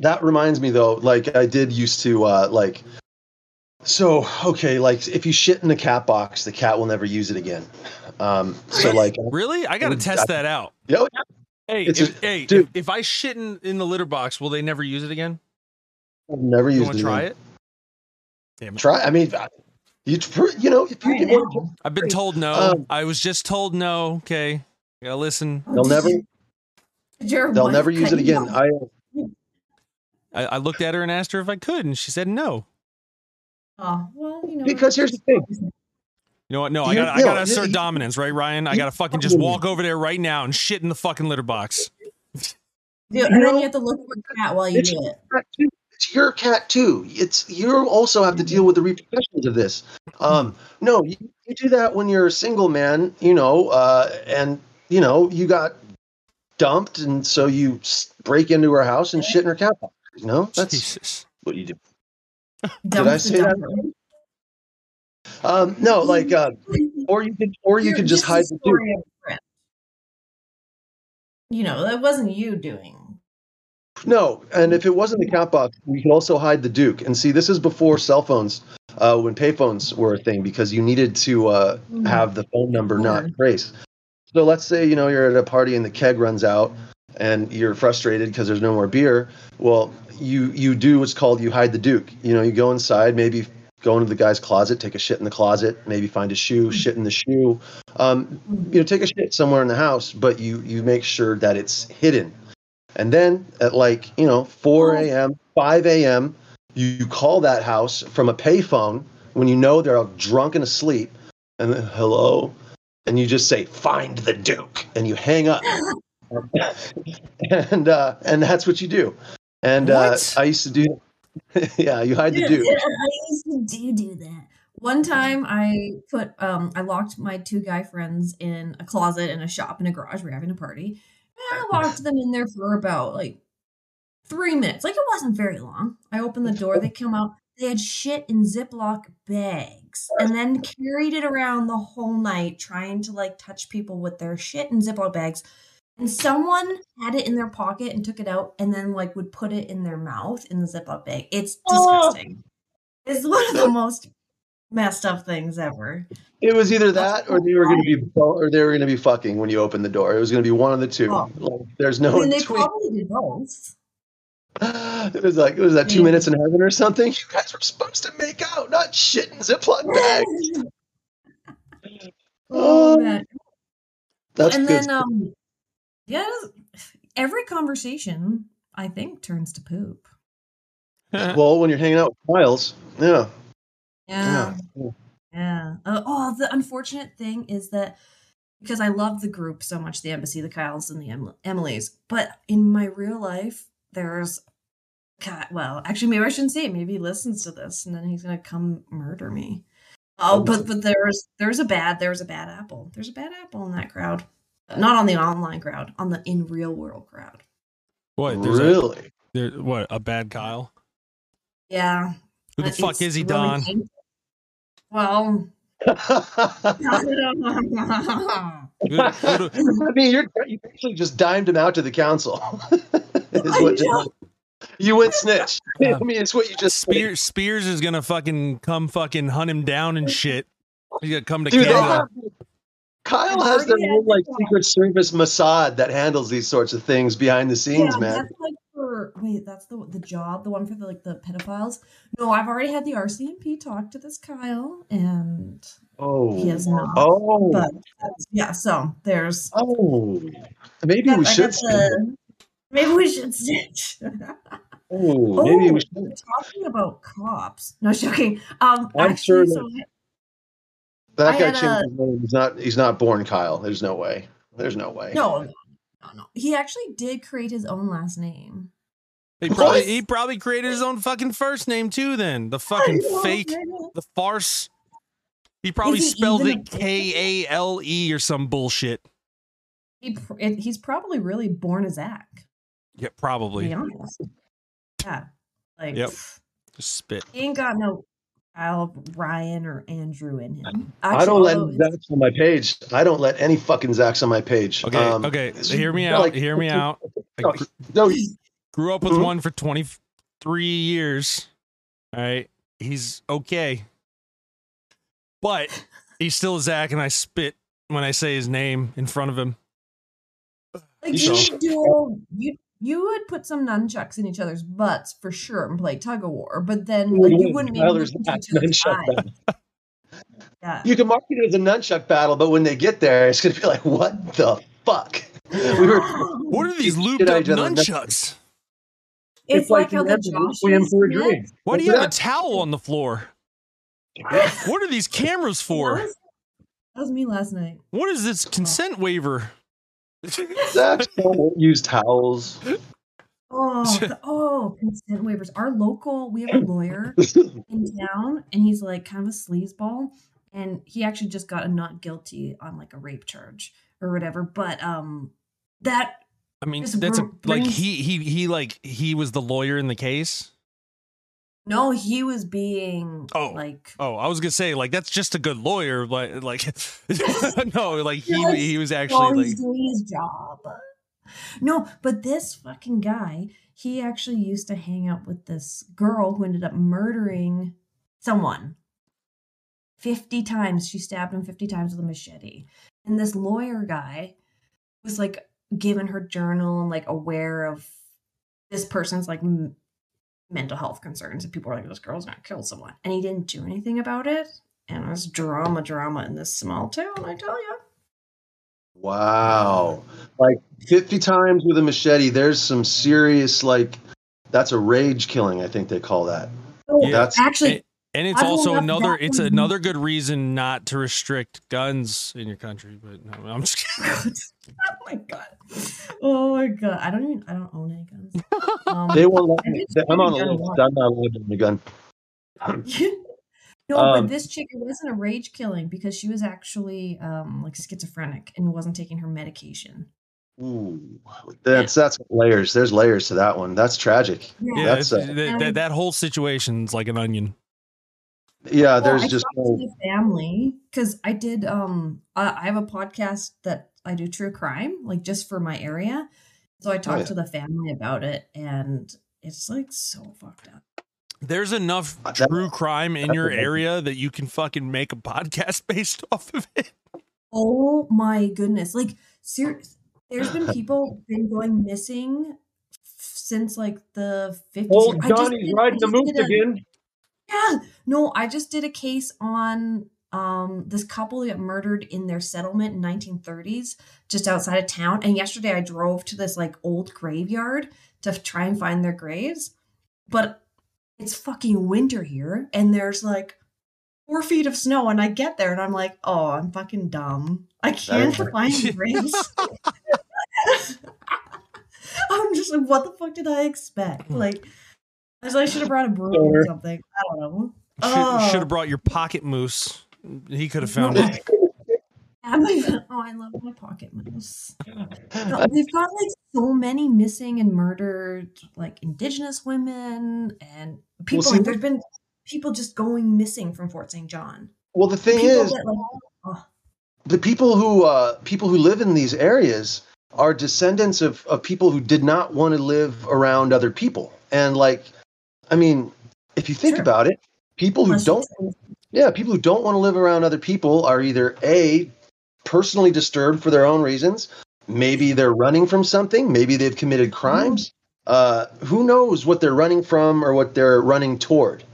that reminds me though, like I did used to uh, like. So okay, like if you shit in the cat box, the cat will never use it again. Um, so like, really? I gotta test that out. yeah, Hey, if, a- hey, dude. if, if I shit in, in the litter box, will they never use it again? I've never You used want it. to try again. it? Damn. Try. I mean, you you know if you Right can. I've been told no. Um, I was just told no. Okay. You gotta listen. they'll never your they'll never use it again. I I, I looked at her and asked her if I could, and she said no. Oh, well, you know. because here's the thing. You know what? No, I gotta, I gotta assert you- dominance, right, Ryan? I gotta fucking just walk over there right now and shit in the fucking litter box. Yeah, and then you have to look for a cat while you It's- do it. cat. It's your cat too. It's you also have to deal with the repercussions of this. Um, no, you, you do that when you're a single man, you know, uh, and you know you got dumped, and so you break into her house and shit in her cat box. You know, that's Jesus. what you do. Dump I say that? Um, no, like, uh, or you could, or you could just hide the dude. story of friend. You know, that wasn't you doing. No, and if it wasn't the cat box, we could also hide the Duke. And see, this is before cell phones, uh, when payphones were a thing, because you needed to uh, Mhm. have the phone number not trace. So let's say you know you're at a party and the keg runs out, and you're frustrated because there's no more beer, well, you you do what's called you hide the duke. You know, you go inside, maybe go into the guy's closet, take a shit in the closet, maybe find a shoe, shit in the shoe. Um, you know, take a shit somewhere in the house, but you you make sure that it's hidden. And then at like you know 4 a.m., 5 a.m., you, you call that house from a payphone when you know they're all drunk and asleep, and then, hello, and you just say find the duke, and you hang up. and uh, and that's what you do. And uh, I used to do. yeah, you hide the duke. I used to do do that. One time I put um I locked my two guy friends in a closet in a shop in a garage. We are having a party. And I locked them in there for about like three minutes. Like it wasn't very long. I opened the door, they come out, they had shit in Ziploc bags and then carried it around the whole night trying to like touch people with their shit in Ziploc bags. And someone had it in their pocket and took it out and then like would put it in their mouth in the Ziploc bag. It's Oh. disgusting. It's one of the most messed up things ever. It was either that or they were going to be or they were going to be fucking when you opened the door. It was going to be one of the two. Oh. Like, there's I no mean, they between. probably did both. It was like it was that two Yeah. minutes in heaven or something. You guys were supposed to make out, not shit in Ziploc bags. oh, Oh, man. that's and good. then um yeah every conversation i think turns to poop. Well, when you're hanging out with Miles, yeah, yeah. Yeah. yeah. Uh, oh the unfortunate thing is that because i love the group so much the embassy the kyles and the em- emilys but in my real life there's God, well actually maybe i shouldn't say it. Maybe he listens to this and then he's gonna come murder me. Oh but but there's there's a bad there's a bad apple. There's a bad apple in that crowd not on the online crowd on the in real world crowd What? There's a, really. there, what? A bad Kyle? Yeah. Who the fuck is he, Dawn? painful. Well, I Who- who do- mean, you're you actually just dimed him out to the council. is what know. you went snitch. Yeah. I mean, it's what you just said. Spears Spears is gonna fucking come fucking hunt him down and shit. He's gonna come to Dude, they Canada. have, Kyle has their own like this Secret Service Mossad that handles these sorts of things behind the scenes, yeah, man. that's like for wait, that's the the job, the one for the like the pedophiles. No, I've already had the RCMP talk to this Kyle, and Oh, he has not. oh, But yeah, so there's oh. Maybe we should. the- maybe we should stitch. Oh, maybe Oh, we should. talking about cops. No joking. Um, I'm actually, sure so That I guy changed a- his name. He's not. He's not born Kyle. There's no way. There's no way. no, no, no. He actually did create his own last name. He probably What? he probably created his own fucking first name too. Then the fucking fake, the farce. He probably he spelled it K A L E or some bullshit. He, it, he's probably really born a Zach. Yeah, To probably. be honest. Yeah, like Yep. Just spit. he ain't got no Kyle, Ryan, or Andrew in him. I don't let although Zachs on my page. I don't let any fucking Zachs on my page. Okay, Um, okay. it's Hear me out. like- out. Hear me out. I No, gr- no, grew up with Mhm. one for twenty three years. All right, he's okay, but he's still Zach, and I spit when I say his name in front of him. Like You you should- would do, you you would put some nunchucks in each other's butts for sure and play tug of war, but then like you wouldn't Tyler's maybe look not into each other's nunchuck eyes. battle. Yeah. You can market it as a nunchuck battle, but when they get there, it's gonna be like, what the fuck? We were. What are these Shit looped at up nunchucks? It's, like, how the the Requiem Joshuas a met. Why do you have a towel on the floor? What are these cameras That for? was, that was me last night. What is this consent waiver? Zachs don't use towels. Oh, the- oh, consent waivers. Our local, we have a lawyer in town, and he's like kind of a sleazeball, and he actually just got a not guilty on like a rape charge or whatever. But um, that I mean, that's a, like he he he like he was the lawyer in the case. No, he was being Oh. like Oh, I was gonna say like that's just a good lawyer, like like no, like he he was oh, actually like doing his job. No, but this fucking guy, he actually used to hang out with this girl who ended up murdering someone. 50 times. She stabbed him 50 times with a machete. And this lawyer guy was like given her journal and like aware of this person's like m- mental health concerns. And people were like, this girl's gonna kill someone. And he didn't do anything about it. And it was drama, drama in this small town, I tell you. Wow. Like 50 times with a machete, there's some serious, like, that's a rage killing, I think they call that. Oh, Yeah. That's actually, And it's I will also another it's one. another good reason not to restrict guns in your country. But no, I'm just kidding. oh my god. Oh my god. I don't even I don't own any guns. Um, they won't let me. I'm on a list. I'm not allowed to own a gun. no, Um, but this chick it wasn't a rage killing because she was actually um like schizophrenic and wasn't taking her medication. Ooh, that's that's layers. There's layers to that one. That's tragic. Yeah, That's, uh, that, that, that whole situation's like an onion. Yeah, Well, there's I just talked no, to the family because I did. Um, I, I have a podcast that I do true crime, like just for my area. So I talked Oh, yeah. to the family about it, and it's like so fucked up. There's enough Uh, that- true crime in your amazing. area that you can fucking make a podcast based off of it. Oh my goodness! Like, ser- there's been people been going missing since like the 50s. Old I just Johnny's riding the just moose did a- again. Yeah. No, I just did a case on um this couple that murdered in their settlement in 1930s just outside of town and yesterday I drove to this like old graveyard to try and find their graves. But it's fucking winter here and there's like 4 feet of snow and I get there and I'm like, "Oh, I'm fucking dumb. I can't find graves." I'm just like, what the fuck did I expect? Like, I I should have brought a broom or something. I don't know. Should, Oh. should have brought your pocket moose. He could have found it. Oh, I love my pocket moose. No, We've got like so many missing and murdered, like indigenous women and people. see, like, there's been people just going missing from Fort St. John. Well, the thing People is, that, like, oh, the people who uh, people who live in these areas are descendants of, of people who did not want to live around other people. And like, I mean, if you think Sure. about it, people who unless don't yeah, people who don't want to live around other people are either A, personally disturbed for their own reasons. Maybe they're running from something. Maybe they've committed crimes. Uh, who knows what they're running from or what they're running toward?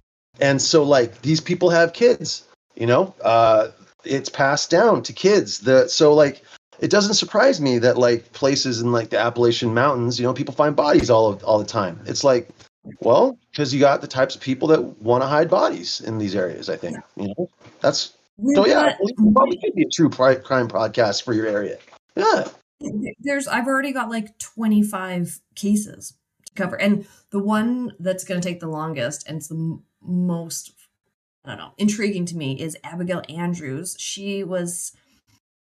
And so, like, these people have kids, you know, uh, it's passed down to kids. The, so, like, it doesn't surprise me that, like, places in, like, the Appalachian Mountains, you know, people find bodies all, of, all the time. It's like, well, because you got the types of people that want to hide bodies in these areas. I think you know that's we've so. Yeah, got- probably could be a true pri- crime podcast for your area. Yeah, there's I've already got like 25 cases to cover and the one that's going to take the longest and it's the m- most I don't know intriguing to me is Abigail Andrews she was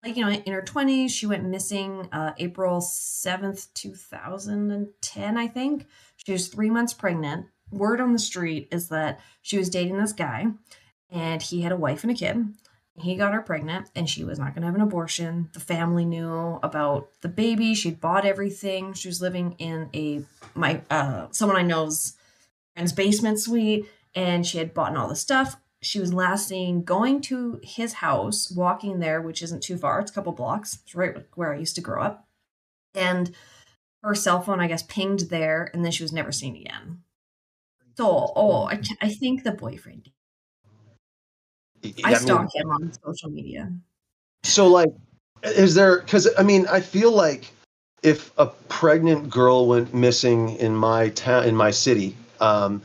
like you know in her 20s she went missing uh April 7th 2010 I think she was 3 months pregnant. Word on the street is that she was dating this guy and he had a wife and a kid. He got her pregnant and she was not going to have an abortion. The family knew about the baby. She'd bought everything. She was living in a my uh someone i know's friend's basement suite and she had bought all the stuff. She was last seen going to his house walking there which isn't too far. It's a couple blocks. It's right where i used to grow up. And her cell phone i guess pinged there and then she was never seen again so oh i, I think the boyfriend I mean, stalk him on social media. so like, is there? Because I mean, I feel like if a pregnant girl went missing in my town, in my city, um,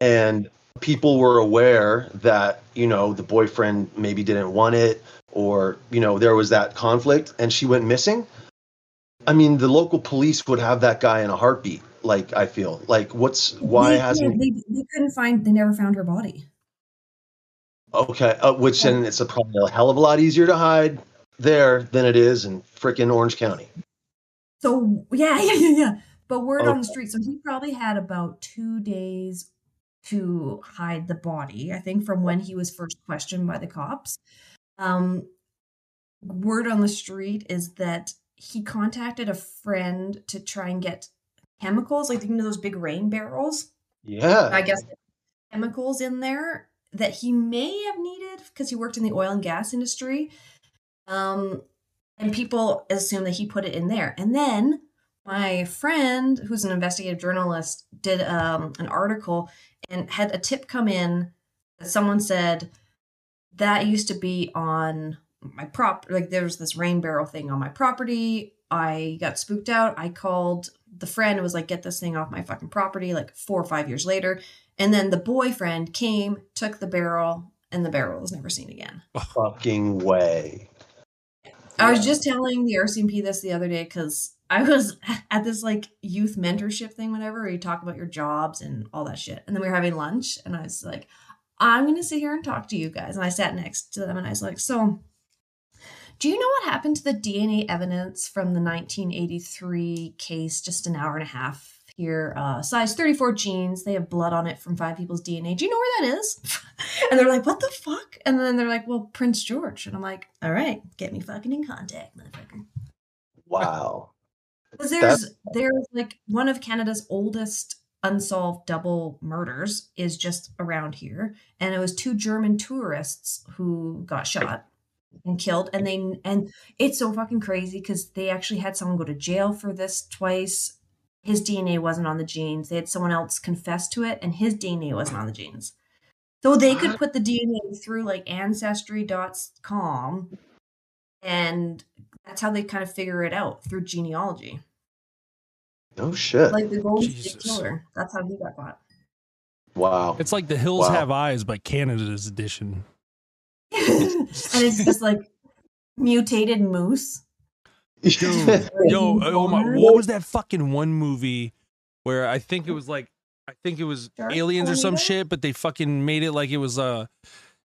and people were aware that you know the boyfriend maybe didn't want it, or you know there was that conflict, and she went missing. I mean, the local police would have that guy in a heartbeat. Like I feel like, what's why they, hasn't? they, they couldn't find? They never found her body. Okay, uh, which then it's a probably a hell of a lot easier to hide there than it is in frickin' Orange County. So yeah, yeah, yeah, yeah. But word on the street. So he probably had about two days to hide the body. I think from when he was first questioned by the cops. Um, word on the street is that he contacted a friend to try and get chemicals, like you know those big rain barrels. Yeah. I guess chemicals in there that he may have needed because he worked in the oil and gas industry. Um, and people assume that he put it in there. And then my friend, who's an investigative journalist, did um, an article and had a tip come in that someone said that used to be on my prop. Like there was this rain barrel thing on my property. I got spooked out. I called the friend and was like, get this thing off my fucking property, like four or five years later. And then the boyfriend came, took the barrel, and the barrel was never seen again. Fucking way. I was just telling the RCMP this the other day because I was at this like youth mentorship thing, whatever, where you talk about your jobs and all that shit. And then we were having lunch, and I was like, I'm going to sit here and talk to you guys. And I sat next to them, and I was like, So, do you know what happened to the DNA evidence from the 1983 case just an hour and a half here? Uh, size 34 genes. They have blood on it from five people's DNA. Do you know where that is? and they're like, What the fuck? And then they're like, Well, Prince George. And I'm like, All right, get me fucking in contact, motherfucker. Wow. Because there's there's like one of Canada's oldest unsolved double murders is just around here, and it was two German tourists who got shot and killed, and they and it's so fucking crazy because they actually had someone go to jail for this twice. His DNA wasn't on the genes. They had someone else confess to it, and his DNA wasn't on the genes. So they could uh-huh. put the DNA through like ancestry.com and that's how they kind of figure it out through genealogy. No shit. Like the Golden State Killer. That's how he got caught. wow. It's like the Hills Wow. Have Eyes, but Canada's edition. and it's just like mutated moose. Dude, Yo, oh my! What was that fucking one movie where I think it was like I think it was Shark aliens or some Tango? shit, but they fucking made it like it was uh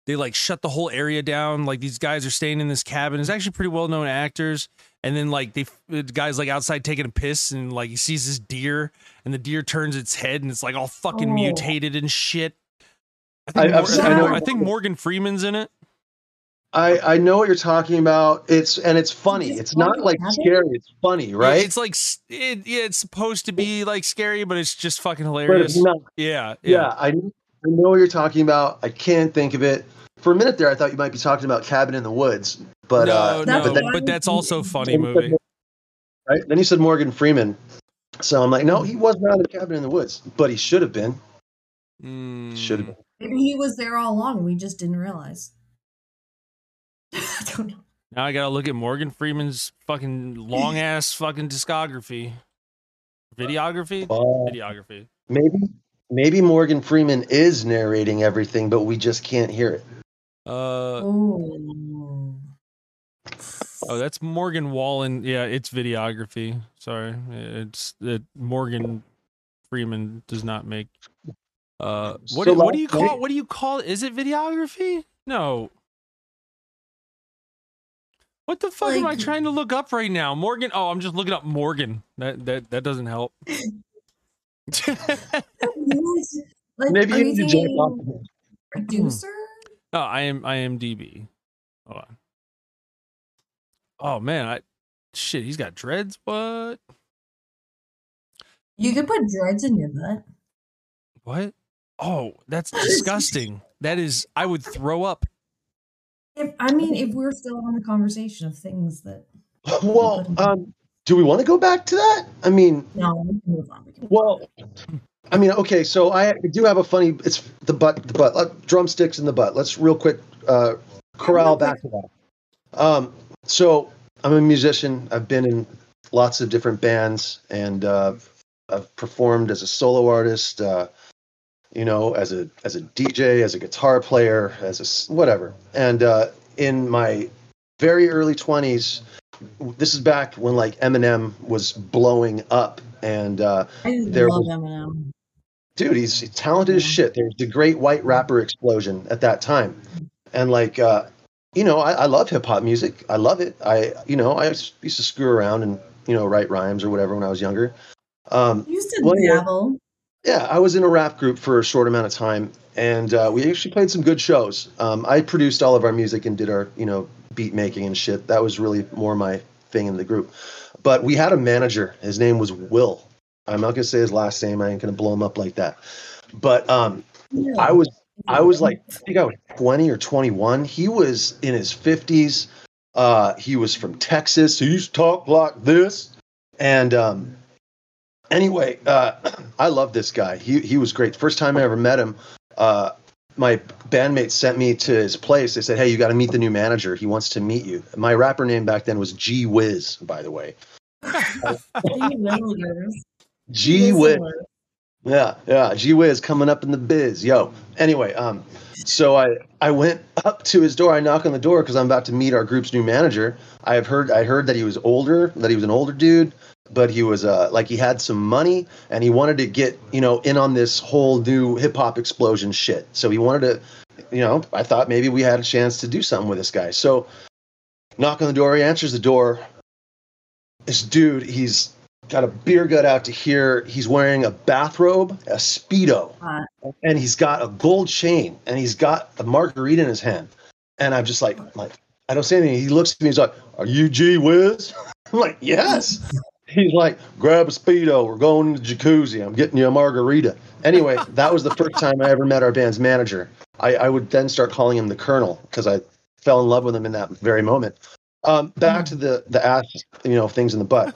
they like shut the whole area down. Like these guys are staying in this cabin. It's actually pretty well known actors. And then like they the guy's like outside taking a piss and like he sees this deer and the deer turns its head and it's like all fucking Oh. mutated and shit. I I- think, I've Mor- seen- I, I know, know- I think Morgan Freeman's in it. I, I know what you're talking about. It's and it's funny. just It's not like scary. It's funny, right? It's like it, yeah, it's supposed to be like scary, but it's just fucking but hilarious. it's not. Yeah, Yeah, I, I know what you're talking about. I can't think of it. For a minute there, I thought you might be talking about Cabin in the Woods, but no, uh, That's no, but but, that's also a funny then you said movie. Right? Then you said Morgan Freeman, so I'm like, no, he was not in Cabin in the Woods, but he should have been. Mm. Should have been. Maybe he was there all along. We just didn't realize. I don't know. Now I gotta look at Morgan Freeman's fucking long ass fucking discography, videography, Uh, videography. maybe maybe Morgan Freeman is narrating everything, but we just can't hear it. Uh Oh. oh, that's Morgan Wallen. Yeah, it's videography. Sorry, it's that Morgan Freeman does not make. Uh, what So do, what do you call night- what do you call it? Is it videography? No. What the fuck am I trying to look up right now? Morgan. Oh, I'm just looking up Morgan. That that that doesn't help. like, Maybe you you need to jack thinking off. of producer? Hmm. Oh, I am IMDb. Hold on. Oh man, I shit, he's got dreads. What? You could put dreads in your butt. What? Oh, that's disgusting. That is I would throw up. If I mean, if we're still on the conversation of things that Well, um, do we want to go back to that? I mean, no, we can move on. We well, I mean, okay, so I do have a funny. It's the butt, the butt, uh, drumsticks in the butt. Let's real quick uh, corral back to that. Um, so I'm a musician. I've been in lots of different bands, and uh, I've performed as a solo artist. Uh, you know, as a as a DJ, as a guitar player, as a whatever. And uh, in my very early 20s, this is back when like Eminem was blowing up, and uh, I There love was- Eminem. dude, he's talented as shit. There was the great white rapper explosion at that time, and like, uh, you know, I, I love hip hop music. I love it. I, you know, I used to screw around and you know write rhymes or whatever when I was younger. Um, You used to Well, dabble. Yeah, I was in a rap group for a short amount of time, and uh, we actually played some good shows. Um, I produced all of our music and did our, you know, beat making and shit. That was really more my thing in the group. But we had a manager. His name was Will. I'm not gonna say his last name. I ain't gonna blow him up like that. But um, I was I was like I think I was 20 or 21. He was in his 50s, Uh, he was from Texas. He used to talk like this. And um, anyway, uh, I love this guy. He he was great. First time I ever met him, uh, my bandmate sent me to his place. They said, "Hey, you got to meet the new manager. He wants to meet you." My rapper name back then was G Wiz, by the way. G Wiz. Yeah, yeah. G Wiz coming up in the biz. Yo. Anyway, um, so I I went up to his door. I knock on the door because I'm about to meet our group's new manager. I have heard I heard that he was older, that he was an older dude, but he was uh like he had some money and he wanted to get you know in on this whole new hip hop explosion shit. So he wanted to, you know, I thought maybe we had a chance to do something with this guy. So knock on the door. He answers the door. This dude, he's got a beer gut out to here. He's wearing a bathrobe, a speedo, Hot. and he's got a gold chain, and he's got a margarita in his hand. And I'm just like, like I don't say anything. He looks at me. He's like, "Are you G Wiz?" I'm like, "Yes." He's like, "Grab a speedo. We're going to the jacuzzi. I'm getting you a margarita." Anyway, that was the first time I ever met our band's manager. I, I would then start calling him the Colonel because I fell in love with him in that very moment. Um, back to the the ass, you know, things in the butt.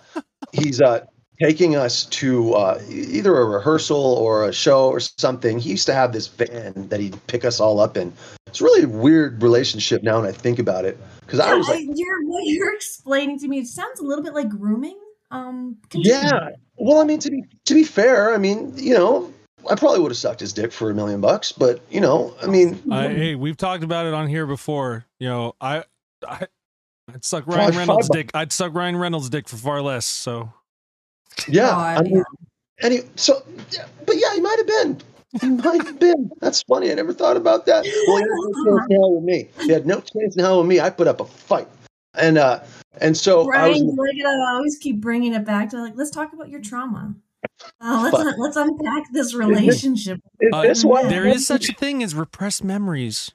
He's uh, taking us to uh, either a rehearsal or a show or something. He used to have this van that he'd pick us all up in. It's a really weird relationship now when I think about it. Because I was like, you're what you're explaining to me. It sounds a little bit like grooming. Um, continue. yeah. Well, I mean, to be to be fair, I mean, you know, I probably would have sucked his dick for a million bucks, but you know, I mean, I, hey, we've talked about it on here before. You know, I, I, I'd suck Five- Ryan Reynolds' five- dick. I'd suck Ryan Reynolds' dick for far less. So yeah. Oh, I mean, any so, yeah, but yeah, he might have been. He might have been. That's funny. I never thought about that. Well, he had no chance in hell with me. He had no chance in hell with me. I put up a fight, and uh, and so I Right, was. look at I always keep bringing it back to like, let's talk about your trauma. Uh, let's Fuck. let's unpack this relationship. Is Uh, this why there is such a thing as repressed memories,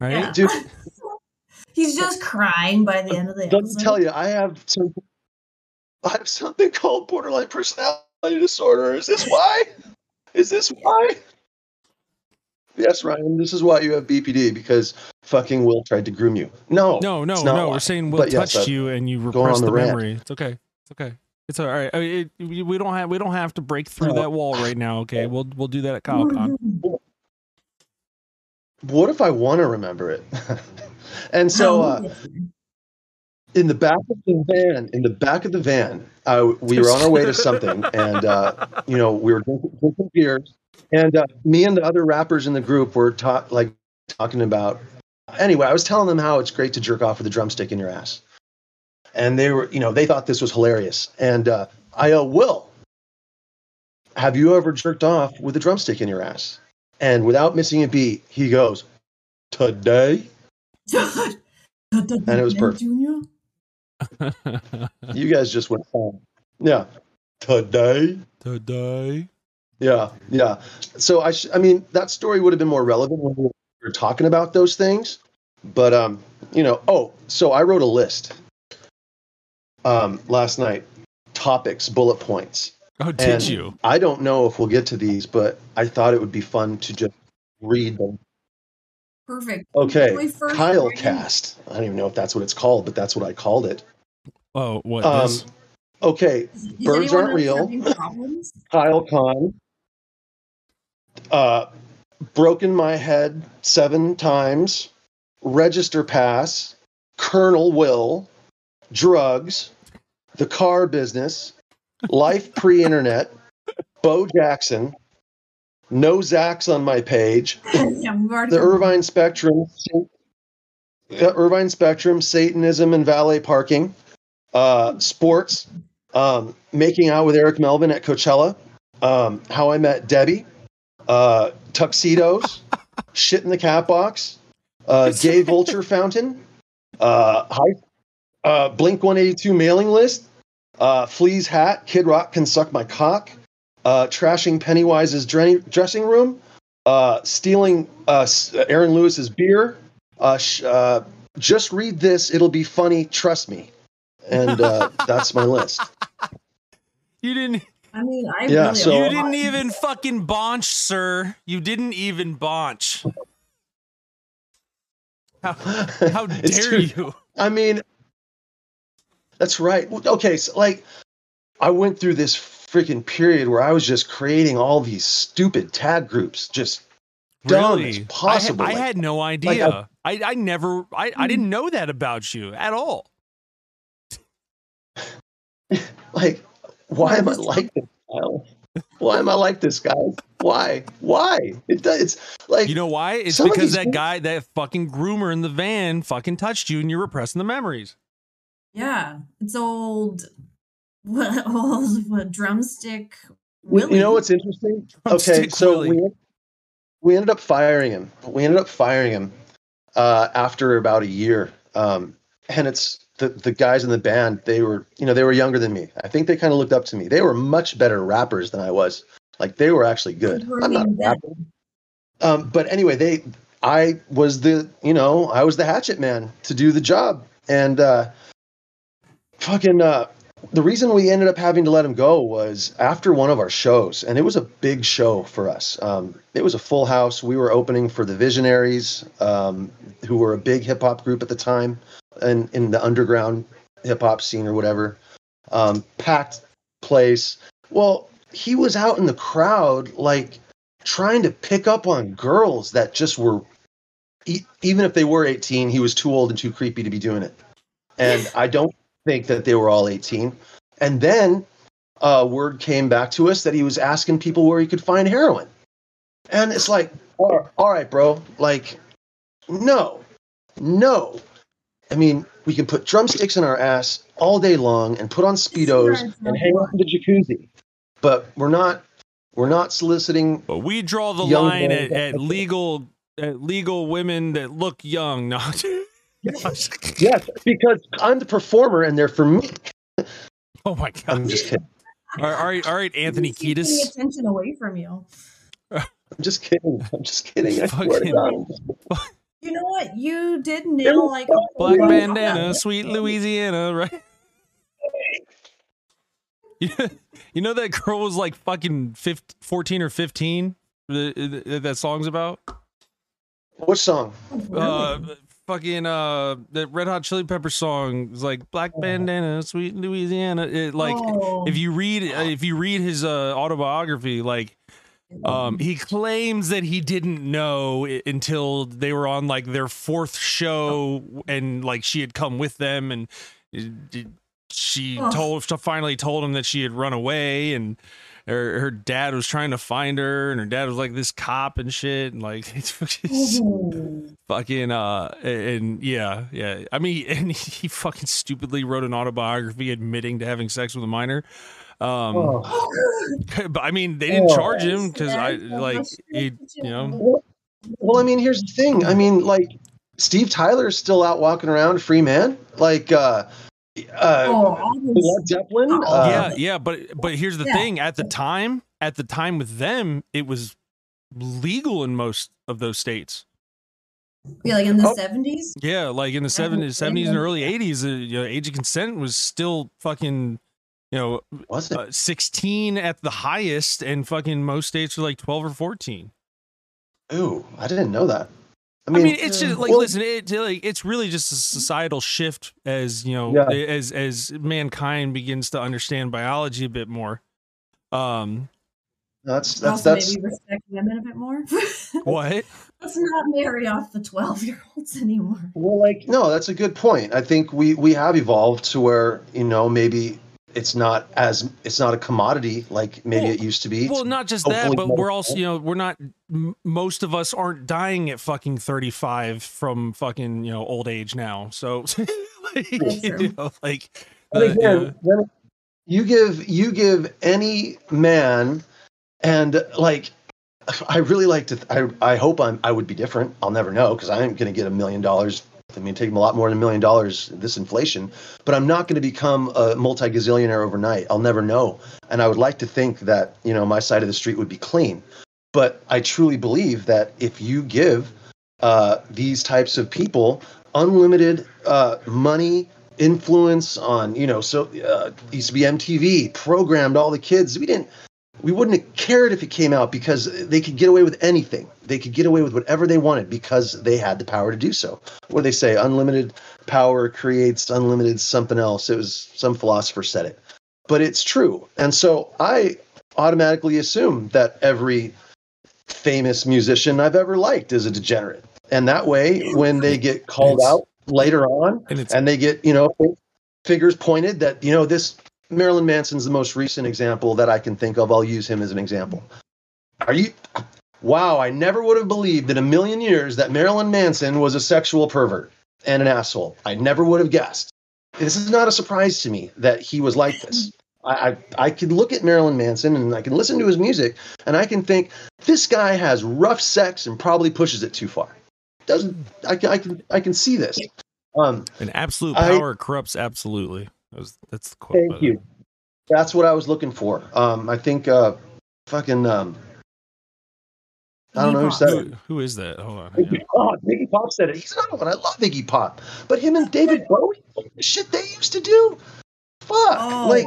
right? Yeah. Dude, He's just crying by the end of the let me tell you, I have something. I have something called borderline personality disorder. Is this why? Is this why? Yes, Ryan. This is why you have BPD because fucking Will tried to groom you. No, No, no, no. why. We're saying Will But touched uh, you and you repressed the the, memory. It's okay. It's okay. It's all right. I mean, it, we don't have we don't have to break through No. that wall right now. Okay, we'll we'll do that at CowCon. What if I want to remember it? and so, uh, in the back of the van, in the back of the van, uh, we were on our way to something, and uh, you know, we were drinking, drinking beers, and uh, me and the other rappers in the group were talk like talking about. Anyway, I was telling them how it's great to jerk off with a drumstick in your ass, and they were, you know, they thought this was hilarious. And uh, I uh, Will, have you ever jerked off with a drumstick in your ass? And without missing a beat, he goes, "Today." and it was perfect. You guys just went home. Yeah. Today. Today. Yeah. Yeah. So I, sh- I mean, that story would have been more relevant when we were talking about those things. But um, you know, oh, so I wrote a list um last night, topics, bullet points. Oh, did And you? I don't know if we'll get to these, but I thought it would be fun to just read them. Perfect. Okay. Can we first Kyle bring- cast. I don't even know if that's what it's called, but that's what I called it. Oh, what? Um, this? okay. Is Birds aren't real. Kyle Khan. Uh, broken my head seven times. Register pass. Colonel Will. Drugs. The car business. Life pre-internet. Bo Jackson. No Zacks on my page. yeah, The Irvine Spectrum. Yeah, Irvine Spectrum. Satanism and valet parking. Uh, sports. Um, making out with Eric Melvin at Coachella. Um, how I met Debbie. Uh, tuxedos. shit in the cat box. Uh, gay vulture fountain. Uh, high, uh, Blink 182 mailing list. Uh, Flea's hat. Kid Rock can suck my cock. Uh, trashing Pennywise's dre- dressing room. Uh, stealing uh, Aaron Lewis's beer. Uh, sh- uh, just read this. It'll be funny. Trust me. And uh, that's my list. You didn't. I mean, I Yeah, really so- you didn't even fucking bonch, sir. You didn't even bonch. How, how dare too- you? I mean, that's right. Okay, so like, I went through this freaking period where I was just creating all these stupid tag groups, just dumb as possible. I, had, I Like, had no idea. I, I never I, I hmm. didn't know that about you at all. like, why am I like this, Kyle? Why am I like this, guys? Why? Why? It, does- it's like You know why? It's because that guy, that fucking groomer in the van, fucking touched you, and you're repressing the memories. Yeah, it's old. What old what, drumstick? You- Willie. You know what's interesting? Okay, so Willie. we we ended up firing him. We ended up firing him uh, after about a year. Um, and it's the the guys in the band. They were you know they were younger than me. I think they kind of looked up to me. They were much better rappers than I was. Like they were actually good. I'm not a rapper. Um, but anyway, they I was the you know I was the hatchet man to do the job, and uh, fucking uh, the reason we ended up having to let him go was after one of our shows, and it was a big show for us. Um, it was a full house. We were opening for the Visionaries, um, who were a big hip hop group at the time, and in the underground hip hop scene or whatever. Um, packed place. Well, he was out in the crowd, like trying to pick up on girls that just were, e- even if they were 18, he was too old and too creepy to be doing it. And I don't think that they were all 18. And then uh, word came back to us that he was asking people where he could find heroin. And it's like, all right, bro. Like, no, no. I mean, we can put drumsticks in our ass all day long and put on speedos and hang out in the jacuzzi, but we're not. We're not soliciting. But we draw the line at, at legal at legal women that look young. No. Yes, because I'm the performer and they're for me. oh my god. I'm just kidding. all right, all right, all right, Anthony He's taking Kiedis. attention away from you. I'm just kidding. I'm just kidding. I swear to God. You know what? You did nail like a Black whole- bandana, sweet Louisiana, right? You know that girl was like fucking 15, 14 or 15 the, the, that song's about? What song? Uh, fucking uh, the Red Hot Chili Pepper song is like Black bandana, sweet Louisiana. It, like Oh. if you read uh, if you read his uh, autobiography, like um, he claims that he didn't know until they were on like their fourth show, and like she had come with them, and uh, she told finally told him that she had run away, and her, her dad was trying to find her, and her dad was like this cop and shit, and like Oh. fucking uh and yeah yeah. I mean and he fucking stupidly wrote an autobiography admitting to having sex with a minor um Oh. but i mean they didn't Oh. charge him because i like he you know Well, I mean, here's the thing. I mean, like Steve Tyler's still out walking around, free man. Like uh, uh, Oh, Led Zeppelin. Uh, yeah yeah but but here's the Yeah. thing at the time at the time with them it was legal in most of those states yeah, like in the Oh. seventies. yeah like in the Yeah, 70s 70s and early 80s uh, you know age of consent was still fucking you know Was it? uh, 16 at the highest and fucking most states are like 12 or 14 Ooh, I didn't know that. I i mean, mean, it's just like well- listen it like it's really just a societal shift as you know Yeah. as as mankind begins to understand biology a bit more um that's that's also, that's maybe respect women a bit more. what Let's not marry off the twelve-year-olds anymore. well, like no, that's a good point. I think we we have evolved to where you know maybe it's not as it's not a commodity like maybe Well- it used to be. well not just that but more- we're also you know we're not m- most of us aren't dying at fucking 35 from fucking you know old age now so like, you know, like uh, again, yeah. you give you give any man, and like, I really like to. I I hope I'm. I would be different. I'll never know because I'm going to get a million dollars. I mean, take a lot more than a million dollars this inflation. But I'm not going to become a multi gazillionaire overnight. I'll never know. And I would like to think that you know my side of the street would be clean. But I truly believe that if you give uh, these types of people unlimited uh, money, influence on, you know, so uh, used to be MTV programmed all the kids. We didn't. We wouldn't have cared if it came out because they could get away with anything. They could get away with whatever they wanted because they had the power to do so. What do they say? Unlimited power creates unlimited something else. It was some philosopher said it, but it's true. And so I automatically assume that every famous musician I've ever liked is a degenerate. And that way, when they get called out later on And and they get, you know, figures pointed that, you know, this Marilyn Manson's the most recent example that I can think of. I'll use him as an example. Are you wow, I never would have believed in a million years that Marilyn Manson was a sexual pervert and an asshole. I never would have guessed. This is not a surprise to me that he was like this. I, I, I could look at Marilyn Manson and I can listen to his music and I can think this guy has rough sex and probably pushes it too far. Doesn't I, can- I can I can see this. Um, an absolute I- power corrupts absolutely. That was, that's the quote. Thank you. way. That's what I was looking for. Um, I think uh, fucking um, I don't know who Iggy said Pop. it. Who, who is that? Hold on. Iggy Pop. Iggy Pop said it. He's another one. I love Iggy Pop. But him and David Bowie, the shit they used to do. Fuck. Oh. Like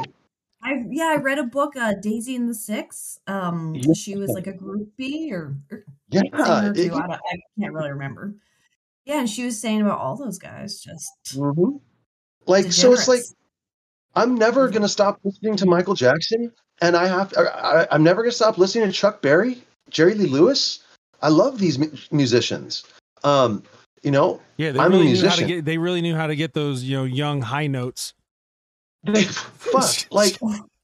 I yeah, I read a book, uh, Daisy and the Six. Um, Yeah. she was like a groupie or, or yeah, singer too. Iggy- I, I can't really remember. Yeah, and she was saying about all those guys, just Mhm. Like so, it's like degenerates. I'm never gonna stop listening to Michael Jackson, and I have I, I'm never gonna stop listening to Chuck Berry, Jerry Lee Lewis. I love these mu- musicians. Um, you know, Yeah, they I'm a really to musician. get. They really knew how to get those, you know, young high notes. they fuck like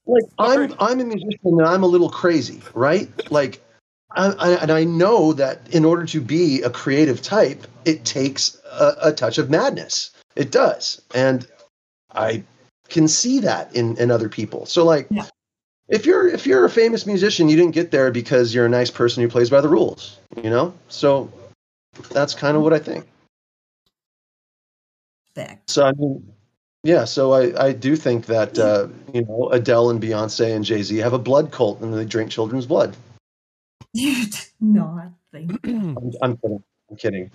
like I'm I'm a musician and I'm a little crazy, right? Like, I, I, and I know that in order to be a creative type, it takes a, a touch of madness. It does, and I can see that in in other people. So like. Yeah. If you're if you're a famous musician, you didn't get there because you're a nice person who plays by the rules, you know. So that's kind of what I think. fact. So I mean, yeah. So I, I do think that uh, you know Adele and Beyonce and Jay Z have a blood cult and they drink children's blood. no, I think. I'm, I'm kidding. I'm kidding.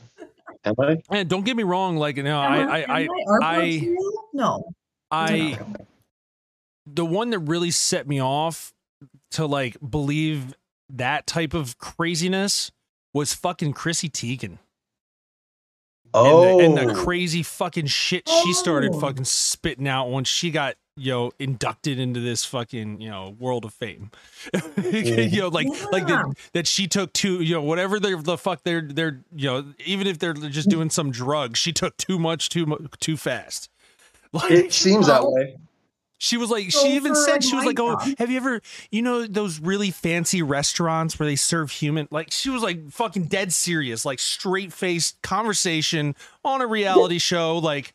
Am I? and don't get me wrong. Like, you know, I, I, I, Are I- no. I, the one that really set me off to like believe that type of craziness was fucking Chrissy Teigen. Oh, and the, and the oh. crazy fucking shit she started Oh. fucking spitting out once she got you know inducted into this fucking you know world of fame you know like like Yeah. that, that she took two you know whatever the, the fuck they're they're you know even if they're just mm. doing some drug she took too much too mu- too fast like it seems that way. she was like, So she even said, she was like, oh, have you ever, you know, those really fancy restaurants where they serve human? Like, she was like fucking dead serious, like straight faced conversation on a reality show. Like,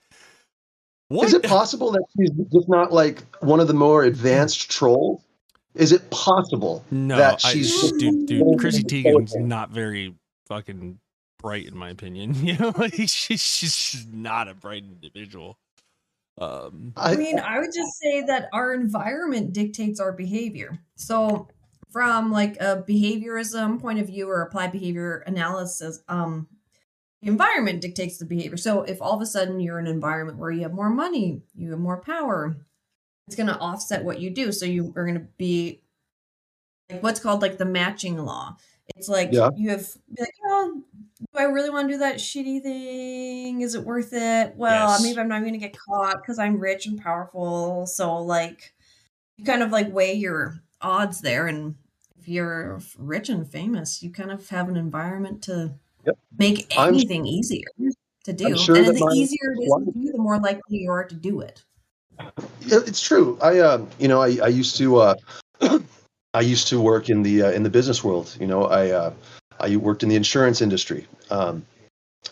what? Is it possible that she's just not like one of the more advanced trolls? Is it possible no, that she's just- dude, dude, Chrissy Teigen's not very fucking bright, in my opinion. You know, like, she's, she's not a bright individual. Um, I I, mean, I would just say that our environment dictates our behavior. So, from like a behaviorism point of view or applied behavior analysis, um, the environment dictates the behavior. So, if all of a sudden you're in an environment where you have more money, you have more power, it's going to offset what you do. So, you are going to be like what's called like the matching law. It's like Yeah. you have like, oh, do I really want to do that shitty thing? Is it worth it? Well, Yes. maybe I'm not going to get caught because I'm rich and powerful. So, like, you kind of like weigh your odds there. And if you're rich and famous, you kind of have an environment to Yep. make I'm- anything easier to do. Sure and the easier it is to do, the more likely you are to do it. It's true. I, um, you know, I, I used to, uh, I used to work in the uh, in the business world. You know, I, uh, I worked in the insurance industry um,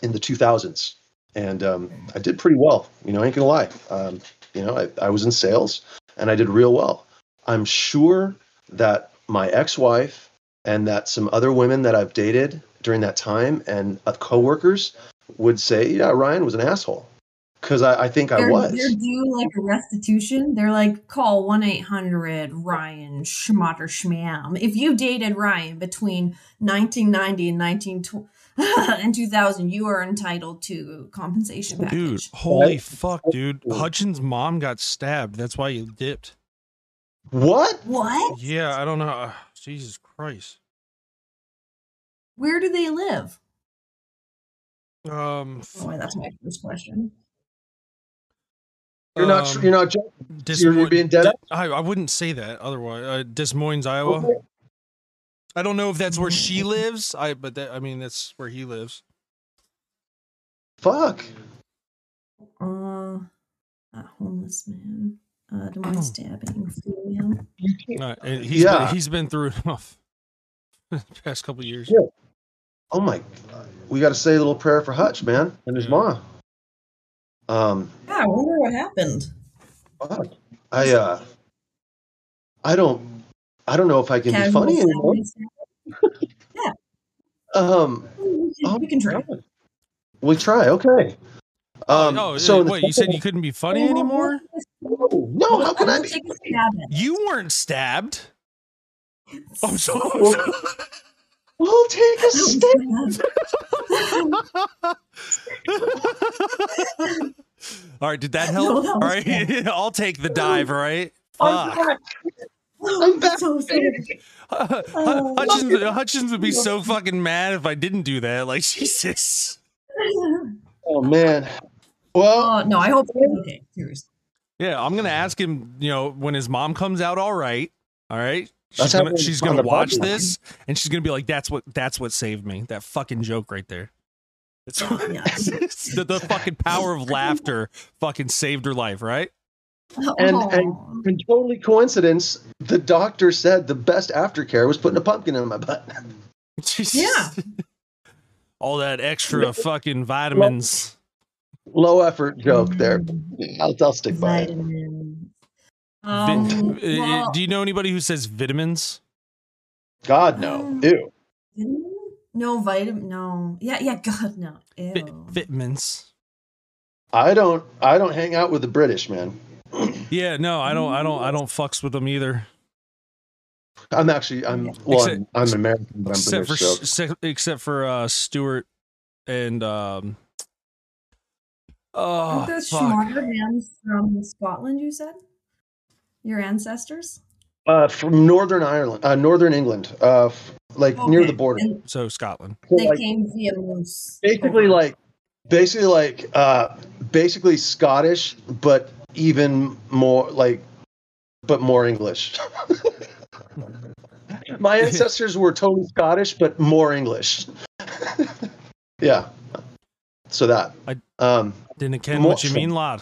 in the 2000s, and um, I did pretty well. You know, I ain't gonna lie. Um, you know, I, I was in sales, and I did real well. I'm sure that my ex-wife and that some other women that I've dated during that time and uh, coworkers would say, "Yeah, Ryan was an asshole," because I, I think I They're, was. they're due like a restitution. They're like, call 1 800 Ryan Schmotter Schmam. If you dated Ryan between 1990 and 1920 and 2000, you are entitled to compensation dude, holy fuck, dude. Hutchins' mom got stabbed. That's why you dipped. What? What? Yeah, I don't know. Uh, Jesus Christ. Where do they live? Um, Oh, wait, that's my first question. You're not. um, You're not. joking. Des You're, you're being dead. I, I wouldn't say that otherwise. Uh, Des Moines, Iowa. Okay. I don't know if that's where she Mm. lives. I but that I mean that's where he lives. Fuck. Uh, a homeless man. Uh, Des. Moines stabbing female. Uh, he's Yeah. been, he's been through enough the past couple of years. Yeah. Oh my. We got to say a little prayer for Hutch, man, and his Yeah. mom. Um. Yeah, I wonder what happened. I. Uh. I don't. I don't know if I can be funny anymore. stabbing. Um. We can, Oh, we can try. We try. Okay. Um. oh, so in the wait, you said you couldn't be funny anymore? No. How can I be? take a stab at it. You weren't stabbed. I'm sorry. We'll take a step. all right, did that No, help? that all was right, I'll take the dive. All right. Oh, I'm Fuck. back. I'm back. So sorry. Oh. Hutchins, Hutchins would be so fucking mad if I didn't do that. Like Jesus. Oh man. Well, Oh no, I hope okay. Seriously. Yeah, I'm gonna ask him. You know, when his mom comes out, all right, all right. She's That's gonna, she's gonna watch podcast. this, and she's gonna be like, "That's what that's what saved me." That fucking joke right there. It's Yeah. the, the fucking power of laughter fucking saved her life, right? And- and- and totally coincidence, the doctor said the best aftercare was putting a pumpkin in my butt. Jesus. Yeah. All that extra fucking vitamins. Low effort joke there. I'll, I'll stick by it. Vitamins. Vi- Um, uh, well, do you know anybody who says vitamins? God no. Um, Ew. No vitamin. No. Yeah. Yeah. God no. Ew. Vi- vitamins. I don't. I don't hang out with the British, man. Yeah, no, I don't. I don't. I don't fucks with them either. I'm actually. I'm. Well, I'm, I'm American, but I'm except for British. So. except for uh Stewart and um oh the fuck. smarter man from Scotland, you said? Your ancestors? Uh, from Northern Ireland, uh, Northern England, uh, f- like near the border. And so Scotland So, they like, came via moose. basically, like, basically, like, uh, basically Scottish, but even more like, but more English. My ancestors were totally Scottish, but more English. yeah. So that. I- um, didn't ken More- what you mean, lad.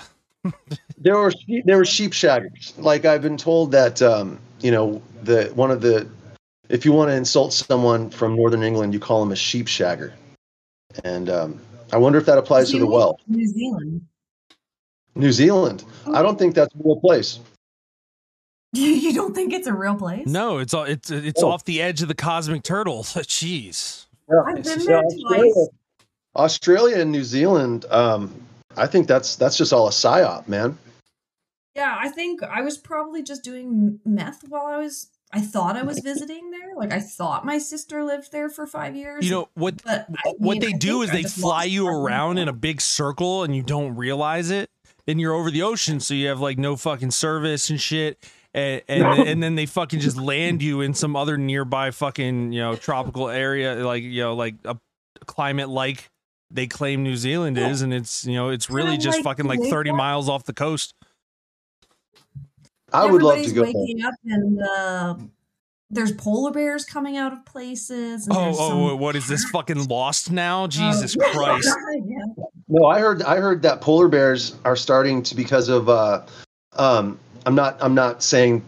There were there were sheep shaggers. Like I've been told that um, you know the one of the if you want to insult someone from Northern England, you call them a sheep shagger. And um, I wonder if that applies to the well. New Zealand. New Zealand. I don't think that's a real place. you don't think it's a real place? No, it's all it's it's Oh. off the edge of the cosmic turtle. Jeez. I've been there Australia, twice. Australia and New Zealand. Um, I think that's that's just all a psyop, man. Yeah, I think I was probably just doing meth while I was. I thought I was visiting there. Like I thought my sister lived there for five years. You know what but I what mean, they I do is I they fly you around in a big circle and you don't realize it. Then you're over the ocean, so you have like no fucking service and shit. And and, and then they fucking just land you in some other nearby fucking you know tropical area, like you know like a climate like they claim New Zealand is, and it's you know it's really just like fucking like thirty up. miles off the coast. I would love to go. there. waking up and uh, there's polar bears coming out of places. And Oh oh, some- what is this fucking lost now? Uh, Jesus Christ! yeah. No, I heard I heard that polar bears are starting to because of uh um I'm not I'm not saying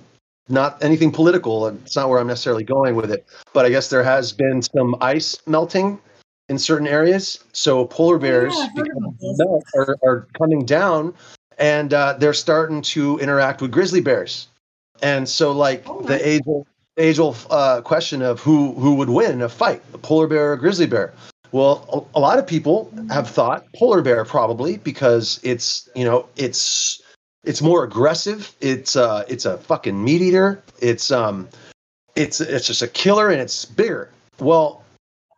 not anything political and it's not where I'm necessarily going with it, but I guess there has been some ice melting in certain areas. So polar bears Oh, Yeah, I've heard because about of this. the melt are, are coming down and uh, they're starting to interact with grizzly bears. And so like Oh, the age old age old uh, question of who who would win in a fight, a polar bear or a grizzly bear. Well, a, a lot of people have thought polar bear probably because it's you know it's it's more aggressive. It's uh it's a fucking meat eater. It's um it's it's just a killer and it's bigger. Well,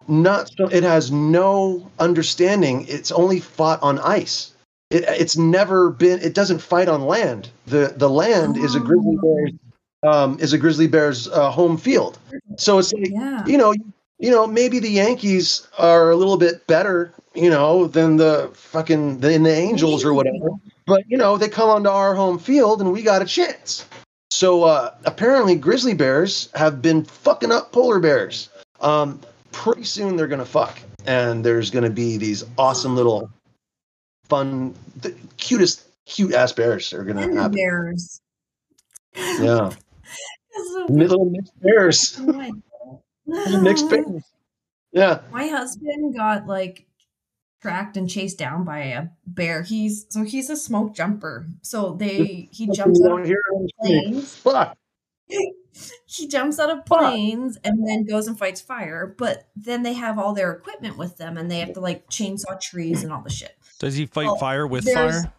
not so. It has no understanding. It's only fought on ice. It, it's never been. It doesn't fight on land. The the land is a grizzly bear's um, is a grizzly bear's uh, home field. So it's like Yeah. you know, you know, maybe the Yankees are a little bit better, you know, than the fucking than the Angels or whatever. But you know, they come onto our home field and we got a chance. So uh, apparently, grizzly bears have been fucking up polar bears. Um, pretty soon they're gonna fuck, and there's gonna be these awesome little, fun, the cutest, cute ass bears are gonna Panda happen. bears. Yeah, little mixed bears, Oh little mixed bears. Yeah. My husband got like tracked and chased down by a bear. He's so he's a smoke jumper. So they he jumps out of planes. Fuck. He jumps out of planes and then goes and fights fire. But then they have all their equipment with them and they have to like chainsaw trees and all the shit. Does he fight Oh, fire with fire?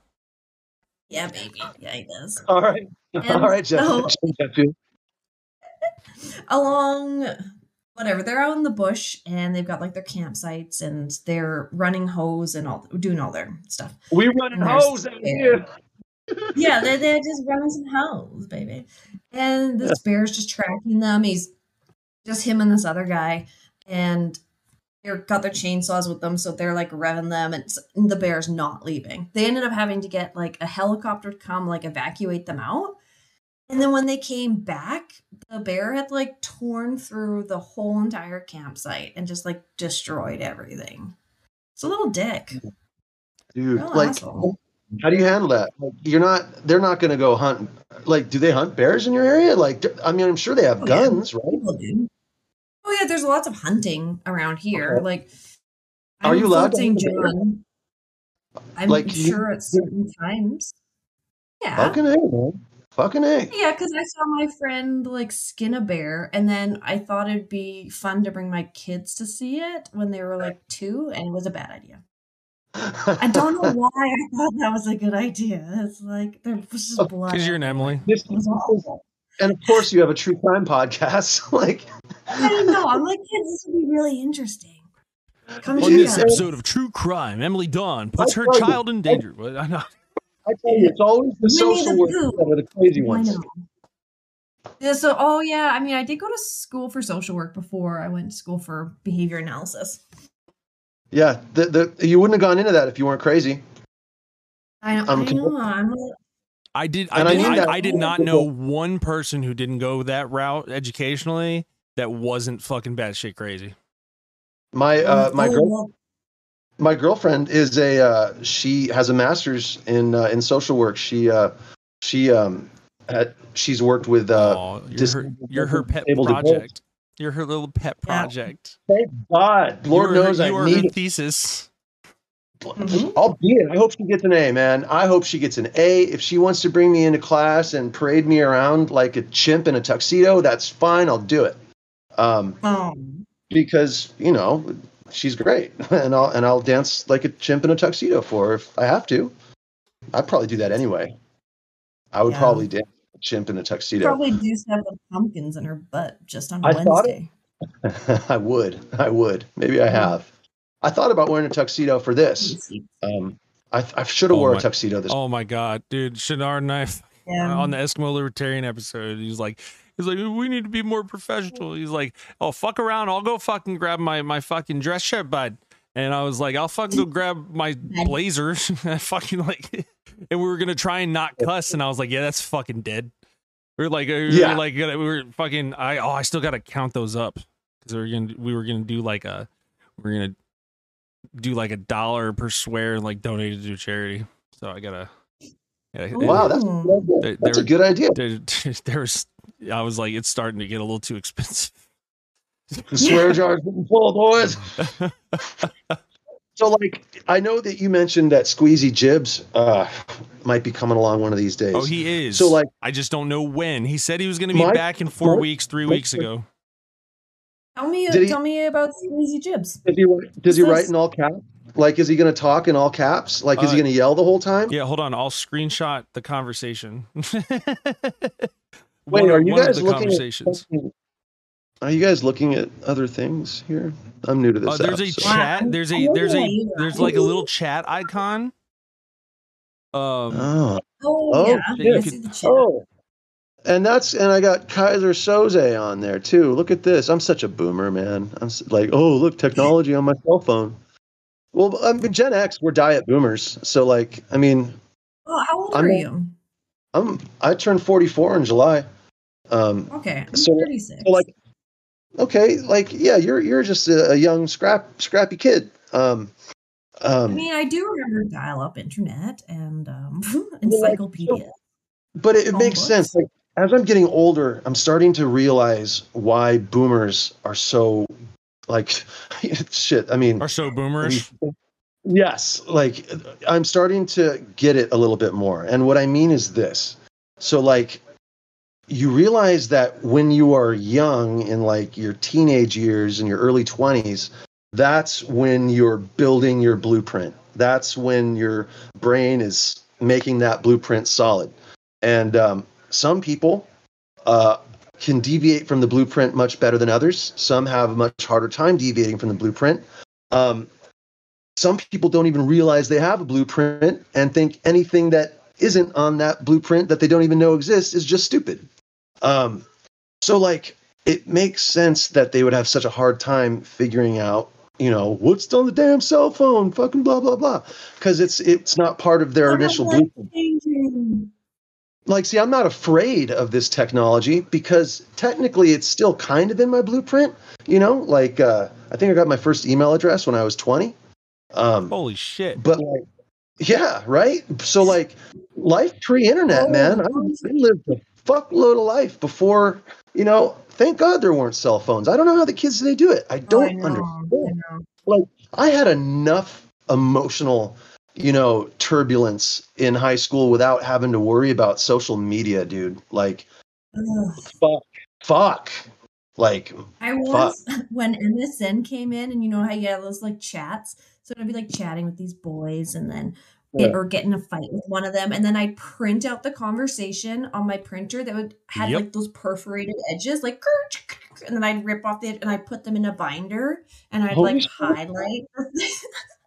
Yeah, baby. Yeah, he does. All right. And All right, Jeff. so- Jeff, Jeff. along whatever they're out in the bush and they've got like their campsites and they're running hose and all doing all their stuff We running And there's- hose out here. Yeah they're, they're just running some hose baby. And this bear's just tracking them. He's just him and this other guy. And they're got their chainsaws with them so they're like revving them. And, and the bear's not leaving. They ended up having to get like a helicopter to come like evacuate them out. And then when they came back the bear had like torn through the whole entire campsite and just like destroyed everything. It's a little dick. Dude, Real like asshole. How do you handle that? Like, you're not they're not gonna go hunt like do they hunt bears in your area? Like I mean I'm sure they have Oh, yeah. guns, right? Oh, oh yeah, there's lots of hunting around here. Okay. Like, Are I'm you allowed to hunt? John. I'm Like, you- sure at certain times. Yeah. Fucking A, man. Fucking A. Yeah, because I saw my friend like skin a bear, and then I thought it'd be fun to bring my kids to see it when they were like two, and it was a bad idea. I don't know why I thought that was a good idea. It's like there was just oh, blood. Because you're an Emily. This- It was awful. and of course you have a true crime podcast. like I don't know. I'm like, kids, this would be really interesting. Come On check this episode of True Crime, Emily Dawn puts her tell you, child in danger. What? I know. I tell you, it's always the Winnie social the workers that are the crazy I ones. know. Yeah, so oh yeah, I mean I did go to school for social work before I went to school for behavior analysis. Yeah, the, the you wouldn't have gone into that if you weren't crazy. I, I'm, I know I'm a, I did. I And I did. mean I, that- I did not know one person who didn't go that route educationally that wasn't fucking batshit crazy. My uh, my oh, girl, my girlfriend is a uh, she has a master's in uh, in social work. She uh, she um had, she's worked with uh, Aw, you're dis- her. You're her pet project. adults. Project. You're her little pet Yeah. project. thank God, Lord you are, knows her, I need her it. thesis. Mhm. I'll be it. I hope she gets an A, man. I hope she gets an A. If she wants to bring me into class and parade me around like a chimp in a tuxedo, that's fine. I'll do it. Um, oh, because you know she's great, and I'll and I'll dance like a chimp in a tuxedo for her if I have to. I'd probably do that anyway. I would Yeah. probably dance like a chimp in a tuxedo. probably do stuff with pumpkins in her butt just on I thought Wednesday. I would. I would. Maybe I have. I thought about wearing a tuxedo for this. Um, I, I should have Oh wore my- a tuxedo this. Oh my god, dude! Shadar knife Yeah. on the Eskimo Libertarian episode. He's like, he's like, we need to be more professional. He's like, oh fuck around, I'll go fucking grab my my fucking dress shirt, bud. And I was like, I'll fucking go grab my blazer. I fucking like, and we were gonna try and not cuss, and I was like, yeah, that's fucking dead. We are like, uh, we were Yeah. like, uh, we were fucking. I oh, I still gotta count those up because we were gonna we were gonna do like a we are gonna do like a dollar per swear and like donate it to charity. So I gotta. Yeah, Wow, that's, Ooh. They- that's a they're- good idea. there, there's I was like, it's starting to get a little too expensive. The swear jar's getting full, boys. So, like, I know that you mentioned that Squeezy Jibs uh, might be coming along one of these days. oh, he is. So, like- I just don't know when. He said he was going to be My- back in four my- weeks, three my- weeks ago. Tell me, Did he- tell me about Squeezy Jibs. Does he, does he write in all caps? Like, is he going to talk in all caps? Like, is he Uh, going to yell the whole time? Yeah, hold on. I'll screenshot the conversation. Wait, One are you guys the looking conversations? at? Are you guys looking at other things here? I'm new to Uh, this. there's a so- chat. There's a there's a there's like a little chat icon. Um, Oh, Oh, Oh, yeah, shit. I see the chat. oh, And that's and I got Kaiser Soze on there too. Look at this. I'm such a boomer, man. I'm s- like, oh, look, technology on my cell phone. Well, I mean, Gen X, we're diet boomers. So, like, I mean, Oh, how old I'm are you? I'm I turned 44 in July. Um, Okay, I'm So- 36. so like, okay, like, yeah, you're you're just a, a young scrap scrappy kid. Um, I um, mean, I do remember dial-up internet and um, like, encyclopedia. but it, it makes books. sense. Like, as I'm getting older, I'm starting to realize why boomers are so like shit. I mean, Are so boomerish. Yes, like I'm starting to get it a little bit more. And what I mean is this. So like you realize that when you are young in like your teenage years and your early 20s, that's when you're building your blueprint. That's when your brain is making that blueprint solid. And um, some people uh, can deviate from the blueprint much better than others. Some have a much harder time deviating from the blueprint. Um, some people don't even realize they have a blueprint and think anything that isn't on that blueprint that they don't even know exists is just stupid. Um, so, like, it makes sense that they would have such a hard time figuring out, you know, what's on the damn cell phone, fucking blah blah blah, because it's it's not part of their What initial blueprint like see i'm not afraid of this technology because technically it's still kind of in my blueprint you know? Like uh, i think i got my first email address when i was 20 um, Holy shit. but like yeah right? So like life pre-internet Oh, man. I, I lived a fuckload of life before you know thank god there weren't cell phones i don't know how the kids they do it i Oh, I don't know, understand I know. I had enough emotional, you know, turbulence in high school without having to worry about social media, dude. Like, Ugh. fuck, fuck. Like, I once when MSN came in, and you know how you have those like chats. So I'd be like chatting with these boys, and then get, Yeah. or get in a fight with one of them, and then I'd print out the conversation on my printer that would had Yep. like those perforated edges, like, and then I'd rip off the and I'd put them in a binder, and I'd Holy like shit. highlight.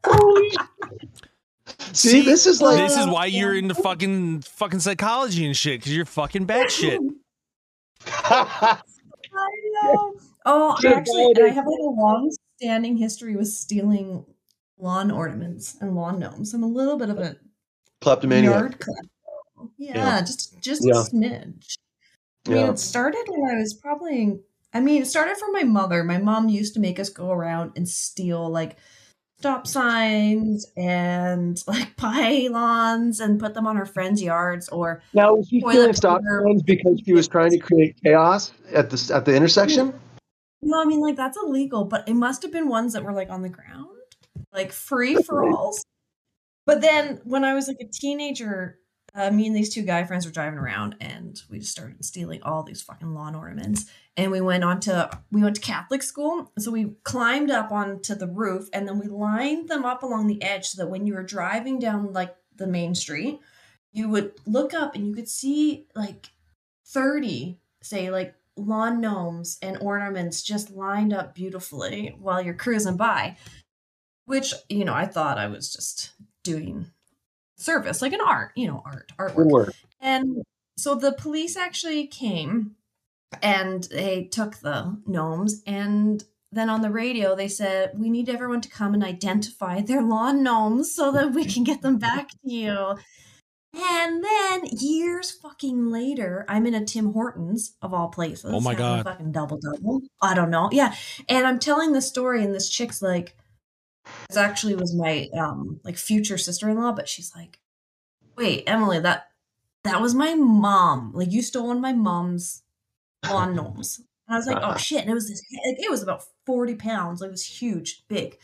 see, this is like, this is why you're into fucking fucking psychology and shit because you're fucking batshit. I know. Oh, I actually, I have like a long-standing history with stealing lawn ornaments and lawn gnomes. I'm a little bit of a kleptomania. yard collector. Yeah, Yeah. just just Yeah. a smidge. I mean, Yeah. it started when I was probably. I mean, it started from my mother. My mom used to make us go around and steal like stop signs and like pylons and put them on our friends' yards or Now, was she stealing stop signs because she was trying to create chaos at the at the intersection? No, I mean like that's illegal, but it must have been ones that were like on the ground, like free for alls. But then when I was like a teenager, uh, me and these two guy friends were driving around, and we just started stealing all these fucking lawn ornaments. And we went on to we went to Catholic school, so we climbed up onto the roof, and then we lined them up along the edge so that when you were driving down like the main street, you would look up and you could see like thirty, say like lawn gnomes and ornaments just lined up beautifully while you're cruising by. Which, you know, I thought I was just doing service, like an art, you know, art, artwork. work. And so the police actually came and they took the gnomes and then on the radio they said we need everyone to come and identify their lawn gnomes so that we can get them back to you. And then years fucking later, I'm in a Tim Hortons of all places. Oh my God. Fucking double double. I don't know. Yeah. And I'm telling the story, and this chick's like, this actually was my um like future sister-in-law, but she's like, wait, Emily, that that was my mom. Like you stole one of my mom's lawn gnomes. And I was like, oh shit. And it was this like, it was about 40 pounds. Like it was huge, big.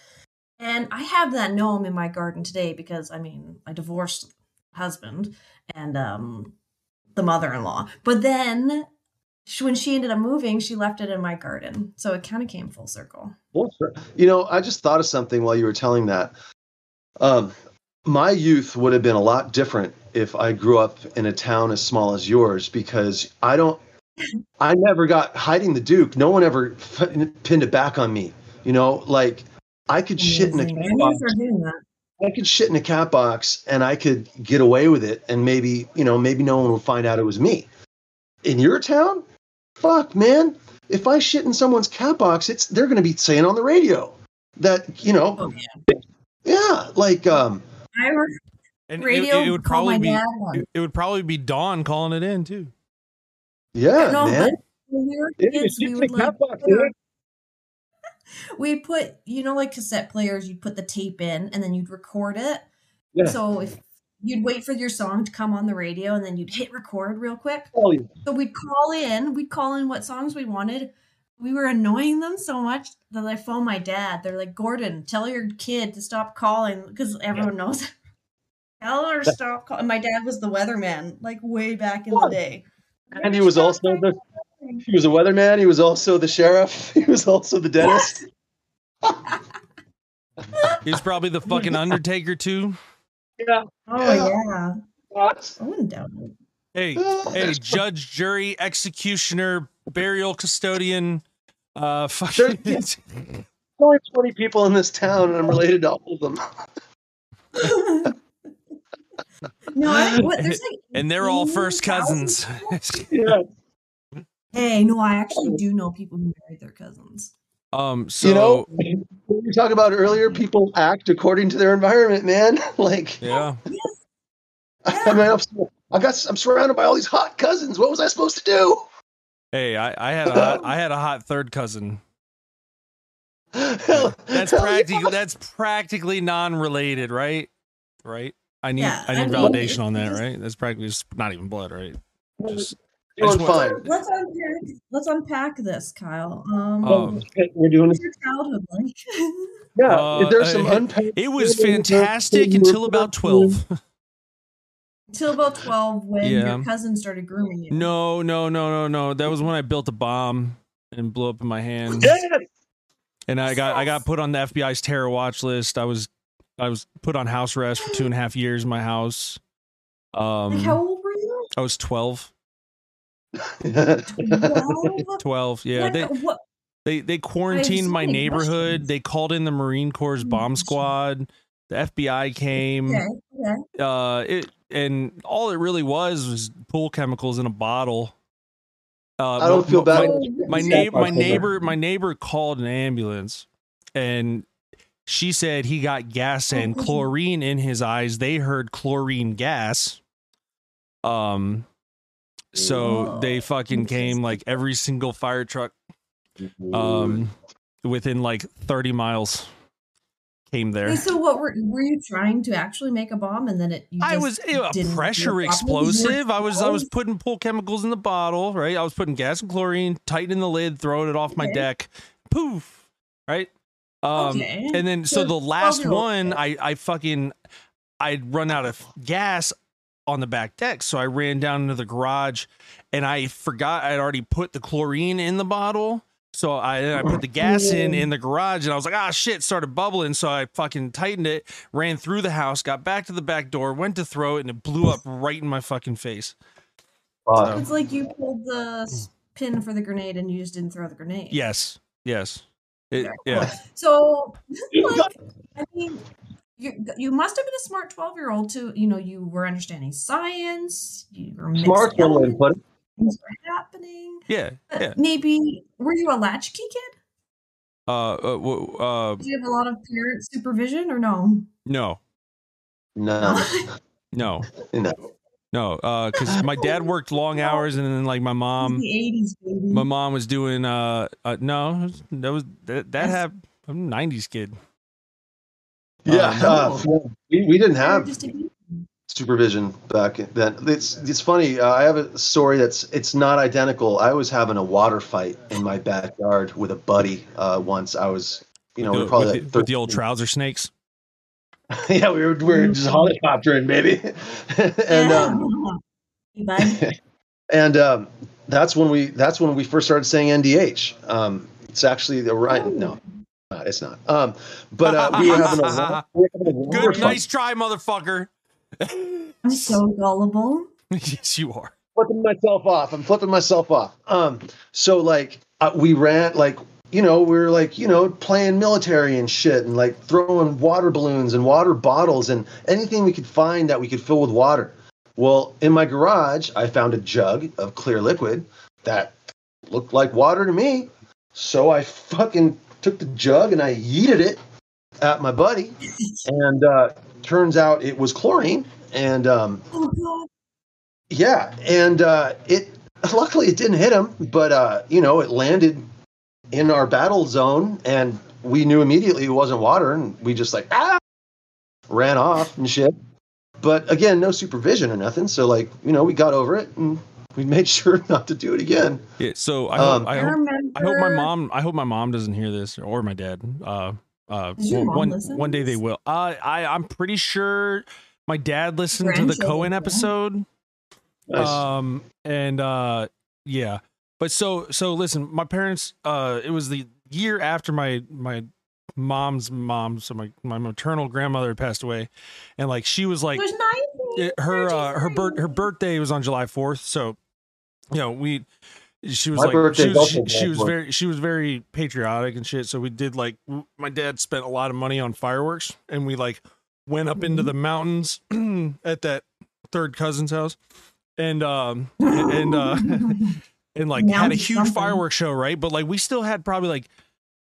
And I have that gnome in my garden today because I mean, I divorced husband and um the mother-in-law. But then she, when she ended up moving, she left it in my garden. So it kind of came full circle. You know, I just thought of something while you were telling that. Um, my youth would have been a lot different if I grew up in a town as small as yours because I don't, I never got hiding the Duke. No one ever f- pinned it back on me. You know, like I could shit in a cat box. you were doing that. I could shit in a cat box and I could get away with it, and maybe you know, maybe no one would find out it was me. in your town, fuck, man. If I shit in someone's cat box, it's they're going to be saying on the radio that you know, Oh yeah. yeah, like um, I heard And radio. it, would probably be it, it would probably be Dawn calling it in too. yeah, no, man. we were kids, we would like box, put we put you know like cassette players you'd put the tape in and then you'd record it Yeah. so if you'd wait for your song to come on the radio and then you'd hit record real quick Oh, yeah. so we'd call in we'd call in what songs we wanted we were annoying them so much that i phoned my dad they're like gordon tell your kid to stop calling because everyone knows tell her to stop calling my dad was the weatherman like way back in the day And he was also the he was a weatherman. He was also the sheriff. He was also the dentist. He was probably the fucking Undertaker too. Yeah. oh yeah Box. i wouldn't doubt it Hey, hey, judge, jury, executioner, burial custodian, uh, fucking. There's only 20 people in this town, and I'm related to all of them. no, I, what, there's like and they're all first cousins. Yeah. Hey, no, I actually do know people who married their cousins. Um, so you know, what we talked about earlier, people act according to their environment, man. like, yeah, I mean, I'm, I got, I'm surrounded by all these hot cousins. What was I supposed to do? hey, I, I had a hot, I had a hot third cousin. Hell- That's practically yeah. that's practically non-related, right? Right. I need Yeah, I I need mean, validation on that, right? That's practically just not even blood, right? Just I Doing just want- fine. Let's unpack. Let's unpack this, Kyle. Um, Um, We're doing what's this. your childhood like? Yeah. uh, There's some uh, unpacked. It was fantastic until about twelve. Until about twelve, when Yeah. your cousin started grooming you. No, no, no, no, no. That was when I built a bomb and blew up in my hand. Yes. And I got I got put on the FBI's terror watch list. I was I was put on house arrest for two and a half years in my house. Um Like, how old were you? I was Twelve. 12. Yeah. What- They what? they they quarantined my neighborhood. questions. They called in the Marine Corps bomb squad. The FBI came. Okay. Okay. Uh it and all it really was was pool chemicals in a bottle. Uh, I don't my- feel bad. my, my neighbor my neighbor my neighbor called an ambulance and she said he got gas and Oh. chlorine in his eyes they heard chlorine gas um so Whoa. they fucking came like every single fire truck um within like 30 miles came there Okay, so what were were you trying to actually make a bomb and then it? You I was a pressure it properly? You were explosive. I was I was putting pool chemicals in the bottle, right? I was putting gas and chlorine, tightening the lid, throwing it off my deck. Poof. Right? Um Okay. and then so So the last 12-year-old one. I I fucking I'd run out of gas on the back deck, so I ran down into the garage and I forgot I'd already put the chlorine in the bottle. So I I put the gas in in the garage and I was like, ah shit, started bubbling. So I fucking tightened it, ran through the house, got back to the back door, went to throw it, and it blew up right in my fucking face. Fuck. It's like you pulled the pin for the grenade and you just didn't throw the grenade. Yes. Yes. It, Yeah. yeah. So, like, I mean, you you must have been a smart twelve year old too. You know, you were understanding science. You were Smart one way to elements, put it. things were happening. Yeah. Uh, Yeah. Maybe were you a latchkey kid? Uh, uh, uh, Did you have a lot of parent supervision or no? no, No, no, no. no. Uh, cause my dad worked long hours and then like my mom, the eighties, my mom was doing, uh, uh no, that was, that, that happened. I'm a 90s kid. Yeah, Oh, uh, no. we, we didn't have just a baby. supervision back then. It's it's funny. Uh, I have a story that's it's not identical. I was having a water fight in my backyard with a buddy uh, once. I was, you know, we with, were probably the, like with the old trouser snakes. yeah, we were we were just helicoptering, baby. and um, and um, that's when we that's when we first started saying NDH. Um, it's actually the right. No, uh, it's not. Um, but uh, we were having a, wa- we were having a water Good, fight. nice try, motherfucker. I'm so gullible. yes, you are. flipping myself off. I'm flipping myself off. Um, so like uh, we ran like you know we were like you know playing military and shit and like throwing water balloons and water bottles and anything we could find that we could fill with water. Well, in my garage, I found a jug of clear liquid that looked like water to me. So I fucking took the jug and I yeeted it at my buddy, and uh, turns out it was chlorine. And um, Oh yeah, and uh, it luckily it didn't hit him, but uh, you know it landed in our battle zone, and we knew immediately it wasn't water, and we just like ah ran off and shit. But again, no supervision or nothing, so like you know we got over it and we made sure not to do it again. Yeah, so I Um, I I hope remember. I hope my mom I hope my mom doesn't hear this or my dad. Uh uh Does your one, mom one- listen to one day they will. Uh I I'm pretty sure my dad listened to the Cohen episode. Nice. Um and uh yeah. But so so listen, my parents uh it was the year after my my mom's mom, so my my maternal grandmother passed away and like she was like it, her uh, her birth her birthday was on July 4th, so you know, we she was My like she was, she, she was very she was very patriotic and shit, so we did like w- my dad spent a lot of money on fireworks and we like went up into the mountains at that third cousin's house and um and uh and like had a huge something. fireworks show, right? But like we still had probably like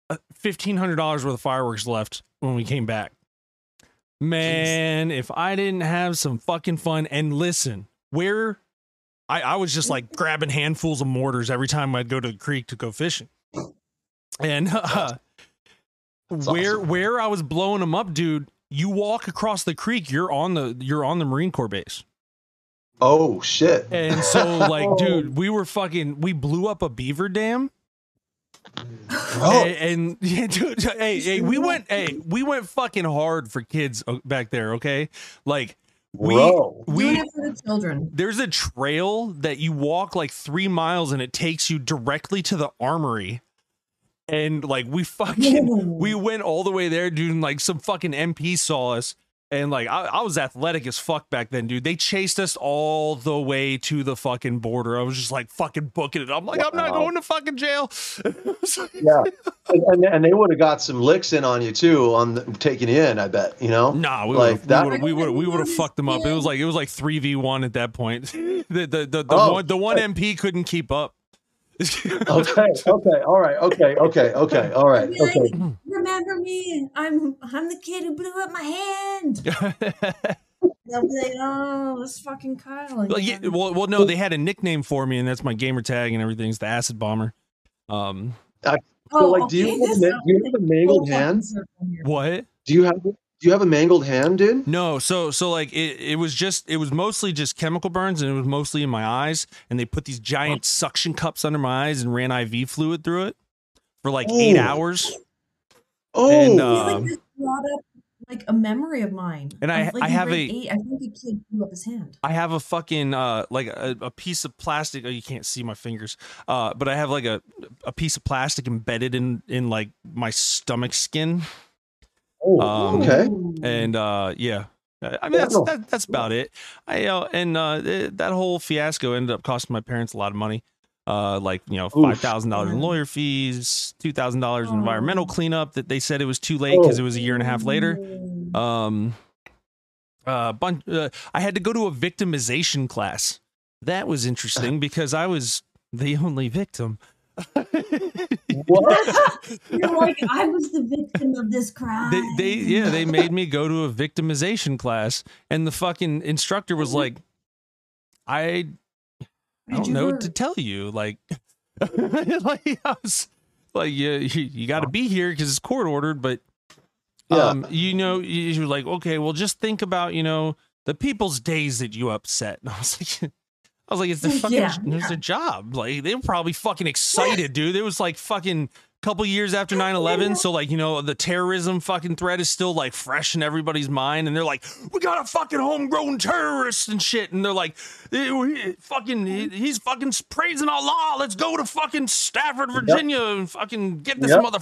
uh, fifteen hundred dollars worth of fireworks left when we came back. Man, if I didn't have some fucking fun and listen, where I, I was just like grabbing handfuls of mortars every time I'd go to the creek to go fishing. And uh, where awesome. where I was blowing them up, dude, you walk across the creek, you're on the you're on the Marine Corps base. oh shit! And so like, dude, we were fucking we blew up a beaver dam. Oh. And, and yeah, dude, hey, hey, we went, hey, we went fucking hard for kids uh, back there. Okay, like we bro. Doing we it for the children. there's a trail that you walk like three miles and it takes you directly to the armory. And like we fucking we went all the way there, dude. And like some fucking MP saw us. And like I, I was athletic as fuck back then, dude. They chased us all the way to the fucking border. I was just like fucking booking it. I'm like, I'm not going to fucking jail. Yeah, and, and, and they would have got some licks in on you too on the, taking you in. I bet you know. Nah, we Like would we would we would have fucked them up. It was like it was like three v one at that point. The the the, the Oh, one the one MP couldn't keep up. Okay, okay, all right, okay, okay, okay, all right, like, okay. Remember me? I'm I'm the kid who blew up my hand. They'll be like, oh, it's fucking Kyle. well, yeah, well, well, no, they had a nickname for me, and that's my gamer tag and everything. It's the Acid Bomber. Um, So, Oh, like, do you have a this ma- is do you have a mangled full fucking hand? what? Do you have do you have a mangled hand, dude? No, so so like it, it was just it was mostly just chemical burns, and it was mostly in my eyes. And they put these giant suction cups under my eyes and ran IV fluid through it for like eight hours. Oh, And, I uh, like brought up like a memory of mine. And I- like, I have grade a- eight, I think a kid blew up his hand. I have a fucking uh like a, a piece of plastic. Oh, you can't see my fingers. Uh, but I have like a a piece of plastic embedded in in like my stomach skin. Oh, um, okay. And uh, yeah, I I mean that's that, that's about it. I uh, and uh, th- that whole fiasco ended up costing my parents a lot of money. Uh, like you know, five thousand dollars in lawyer fees, two thousand dollars in Oh. environmental cleanup. That they said it was too late because it was a year and a half later. Um, uh, bunch. Uh, I had to go to a victimization class. That was interesting because I was the only victim. What? You're like, I was the victim of this crime. they, they, yeah, they made me go to a victimization class, and the fucking instructor was like, "I, I don't you know what to tell you." Like, like I was like, "Yeah, you, you got to be here because it's court ordered." But, Yeah. um, you know, you, you're like, okay, well, just think about you know the people's days that you upset. And I was like. I was like, it's their fucking, Yeah. it's their job. Like, they were probably fucking excited, dude. It was like fucking couple years after 9-11 so like you know the terrorism fucking threat is still like fresh in everybody's mind and they're like we got a fucking homegrown terrorist and shit and they're like "Eh, fucking he's fucking praising Allah let's go to fucking Stafford Virginia and fucking get this Yep. mother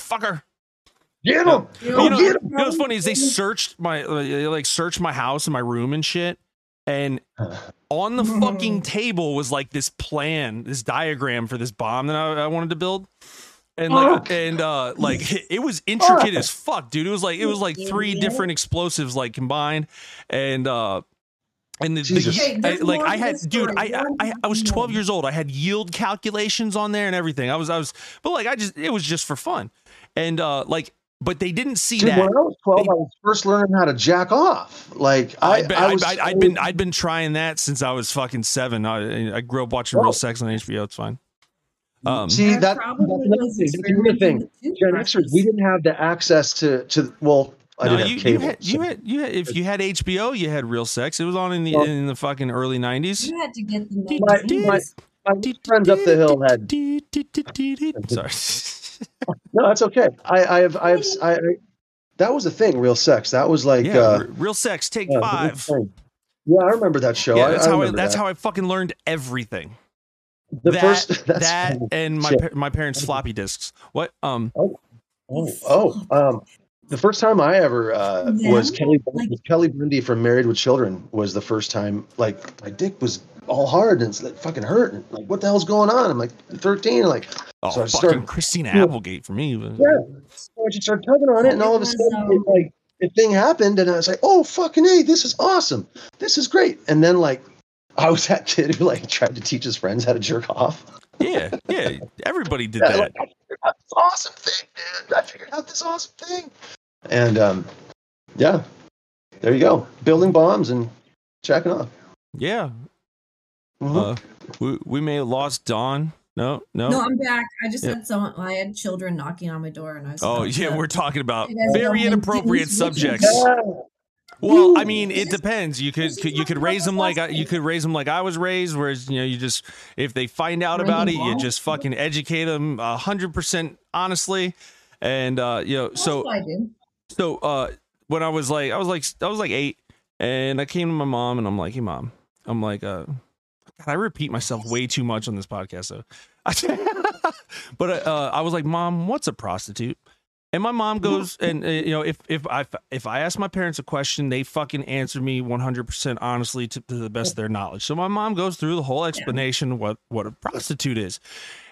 Get him! You you know, get you him! know what's funny is they searched my uh, like searched my house and my room and shit and on the fucking table was like this plan this diagram for this bomb that I, I wanted to build. And like and uh like it was intricate as fuck dude. It was like it was like three different explosives like combined. And uh And the, the Hey, I- like I had, this dude. I, I I I was 12 years old. I had yield calculations on there and everything. I was I was, but like I just it was just for fun, and uh like, but they didn't see Dude, that. when I was 12, I was first learning how to jack off. Like, I, I'd been, I I'd, was. I'd, I'd been I'd been trying that since I was fucking seven. I, I grew up watching Oh. Real Sex on HBO. It's fine. Um, See, I that, that's probably another was thing. That's another thing. Gen Xers, we didn't have the access to, to well, I no, didn't you, have cable. you had you had you had if you had HBO, you had Real Sex. It was on in the Well- in the fucking early 90s. You had to get the Did- My- my- my friends up the hill had Sorry. no, that's okay. I, I have, I have, I, I, that was a thing. Real sex. That was like, yeah, uh, Real Sex, take yeah, five. Yeah, I remember that show. Yeah, that's I how I, that's that. how I fucking learned everything. the that, first that's that funny. and my Shit. pa- my parents' floppy disks. What? Um. Oh, oh, um, the first time I ever uh, was Yeah, Kelly like- Kelly Bundy from Married with Children was the first time. Like my dick was all hard and it's like fucking hurt. And, like what the hell's going on? I'm like 13. Like Oh, So I fucking started- Christina Yeah. Applegate for me. was- yeah, so I just started tugging on it, and all of a sudden, um, it, like the thing happened, and I was like, oh fucking hey, this is awesome. This is great. And then like. I was that kid who like tried to teach his friends how to jerk off. yeah, yeah. Everybody did Yeah, that. like, I this awesome thing, man. I figured out this awesome thing. And um, yeah, there you go. Building bombs and checking off. Yeah. Mhm. Uh, we we may have lost Dawn. No, no. No, I'm back. I just Yeah. had someone. I had children knocking on my door, and I was. oh yeah, to- we're talking about You guys don't very inappropriate subjects. Well, I mean, it depends. You could, could you could raise them like I, you could raise them like I was raised, whereas you know you just if they find out about it, you just fucking educate them a hundred percent honestly, and uh, you know so I did. so uh when I was like I was like I was like eight, and I came to my mom and I'm like, hey mom, I'm like uh. God, I repeat myself way too much on this podcast, though. but uh, I was like, "Mom, what's a prostitute?" And my mom goes, and uh, you know, if if I if I ask my parents a question, they fucking answer me 100 percent honestly to, to the best of their knowledge. So my mom goes through the whole explanation of what what a prostitute is,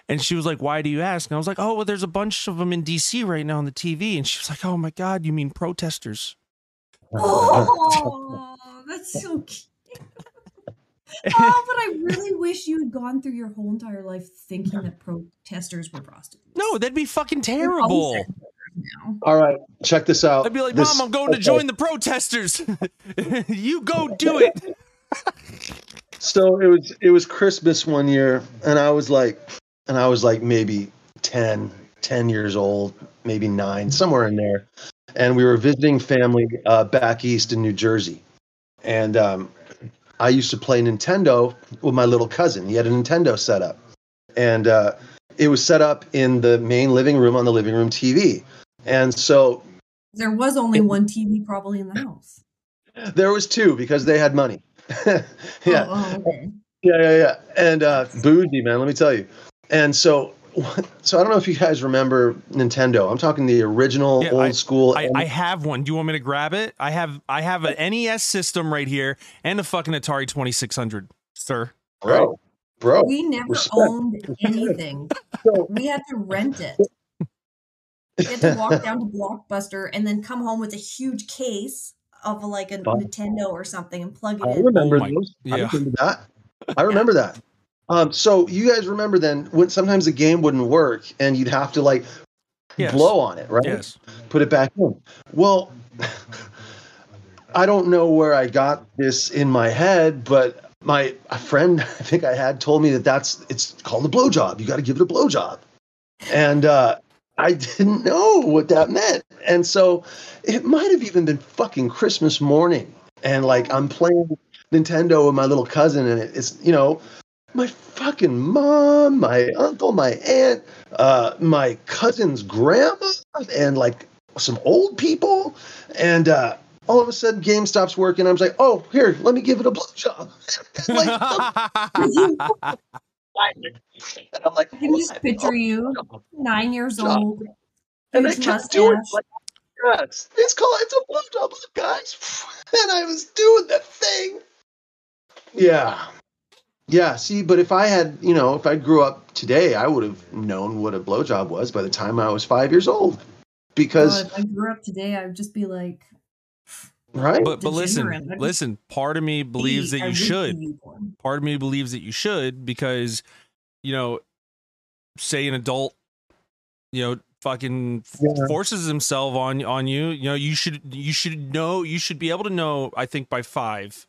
and she was like, "Why do you ask?" And I was like, "Oh, well, there's a bunch of them in D.C. right now on the TV." And she was like, "Oh my God, you mean protesters?" Oh, that's so cute. Oh, but I really wish you had gone through your whole entire life thinking that protesters were prostitutes. No, that'd be fucking terrible. All right, check this out. I'd be like, This- "Mom, I'm going to join the protesters. you go do it." So it was it was Christmas one year, and I was like, and I was like maybe 10, 10 years old, maybe nine, somewhere in there, and we were visiting family uh, back east in New Jersey, and um, I used to play Nintendo with my little cousin. He had a Nintendo set up, and uh, it was set up in the main living room on the living room TV, and so There was only one TV probably in the house. there was two because they had money. yeah. Oh, oh, okay. Yeah, yeah, yeah. And uh, bougie, man. Let me tell you. And so, so I don't know if you guys remember Nintendo. I'm talking the original Yeah, old I- school. I, I have one. Do you want me to grab it? I have I have an NES system right here and a fucking Atari 2600, sir. bro, bro. We never Respect. owned anything. So, We had to rent it. We had to walk down to Blockbuster and then come home with a huge case of like a Fun. Nintendo or something and plug it in. I in. remember Oh my- those. I yeah. remember that. I remember that. Um, so you guys remember then when sometimes the game wouldn't work and you'd have to like Yes. blow on it, right? Yes. put it back in. Well, I don't know where I got this in my head, but my a friend I think I had told me that that's it's called a blowjob. You got to give it a blowjob, and uh, I didn't know what that meant. And so it might have even been fucking Christmas morning, and like I'm playing Nintendo with my little cousin, and it's you know my fucking mom, my uncle, my aunt, uh, my cousin's grandma, and like some old people. And uh, all of a sudden, game stops working. I was like, oh, here, let me give it a blowjob. like, and I'm like, I can just picture you, nine years old, And I kept doing mustache. Like, yes, it's called, it's a blowjob, guys. And I was doing the thing. Yeah. Yeah, see, but if I had, you know, if I grew up today, I would have known what a blowjob was by the time I was five years old. Because God, if I grew up today, I would just be like, right? but but listen, Degenerate. I just- listen. Part of me believes that you should. Part of me believes that you should because, you know, say an adult, you know, fucking Yeah. forces himself on on you. You know, you should you should know you should be able to know. I think by five,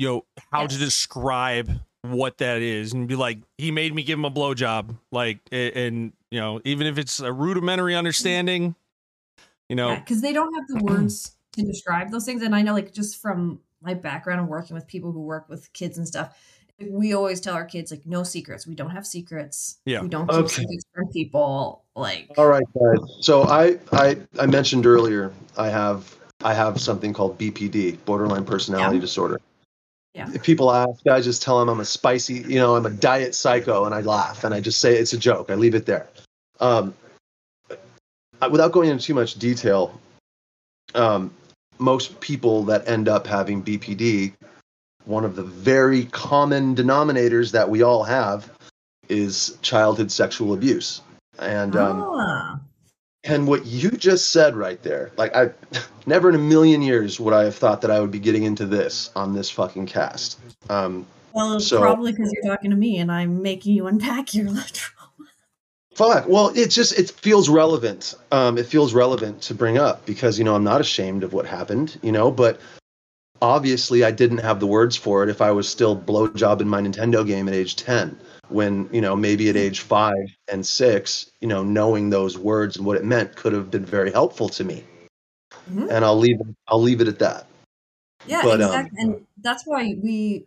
you know how to describe what that is and be like, he made me give him a blowjob, like, and you know, even if it's a rudimentary understanding, you know, because they don't have the words to describe those things. And I know, like, just from my background and working with people who work with kids and stuff, we always tell our kids, like, no secrets. We don't have secrets. Yeah. We don't keep Okay. secrets from people. Like, All right, guys. So I, I I mentioned earlier I have I have something called BPD, borderline personality Yeah. disorder. Yeah. If people ask, I just tell them I'm a spicy, you know, I'm a diet psycho, and I laugh and I just say it's a joke. I leave it there. Um, I- without going into too much detail, um, most people that end up having BPD, one of the very common denominators that we all have is childhood sexual abuse. And um, ah, and what you just said right there, like I never in a million years would I have thought that I would be getting into this on this fucking cast. Um, well, so- probably because you're talking to me and I'm making you unpack your trauma. fuck. Well, it just it feels relevant. Um, it feels relevant to bring up because you know I'm not ashamed of what happened. You know, but obviously I didn't have the words for it if I was still blowjobbing my Nintendo game at age ten. When you know maybe at age five and six, you know knowing those words and what it meant could have been very helpful to me. Mhm. And I'll leave I'll leave it at that. Yeah, But, um, exactly. and that's why we,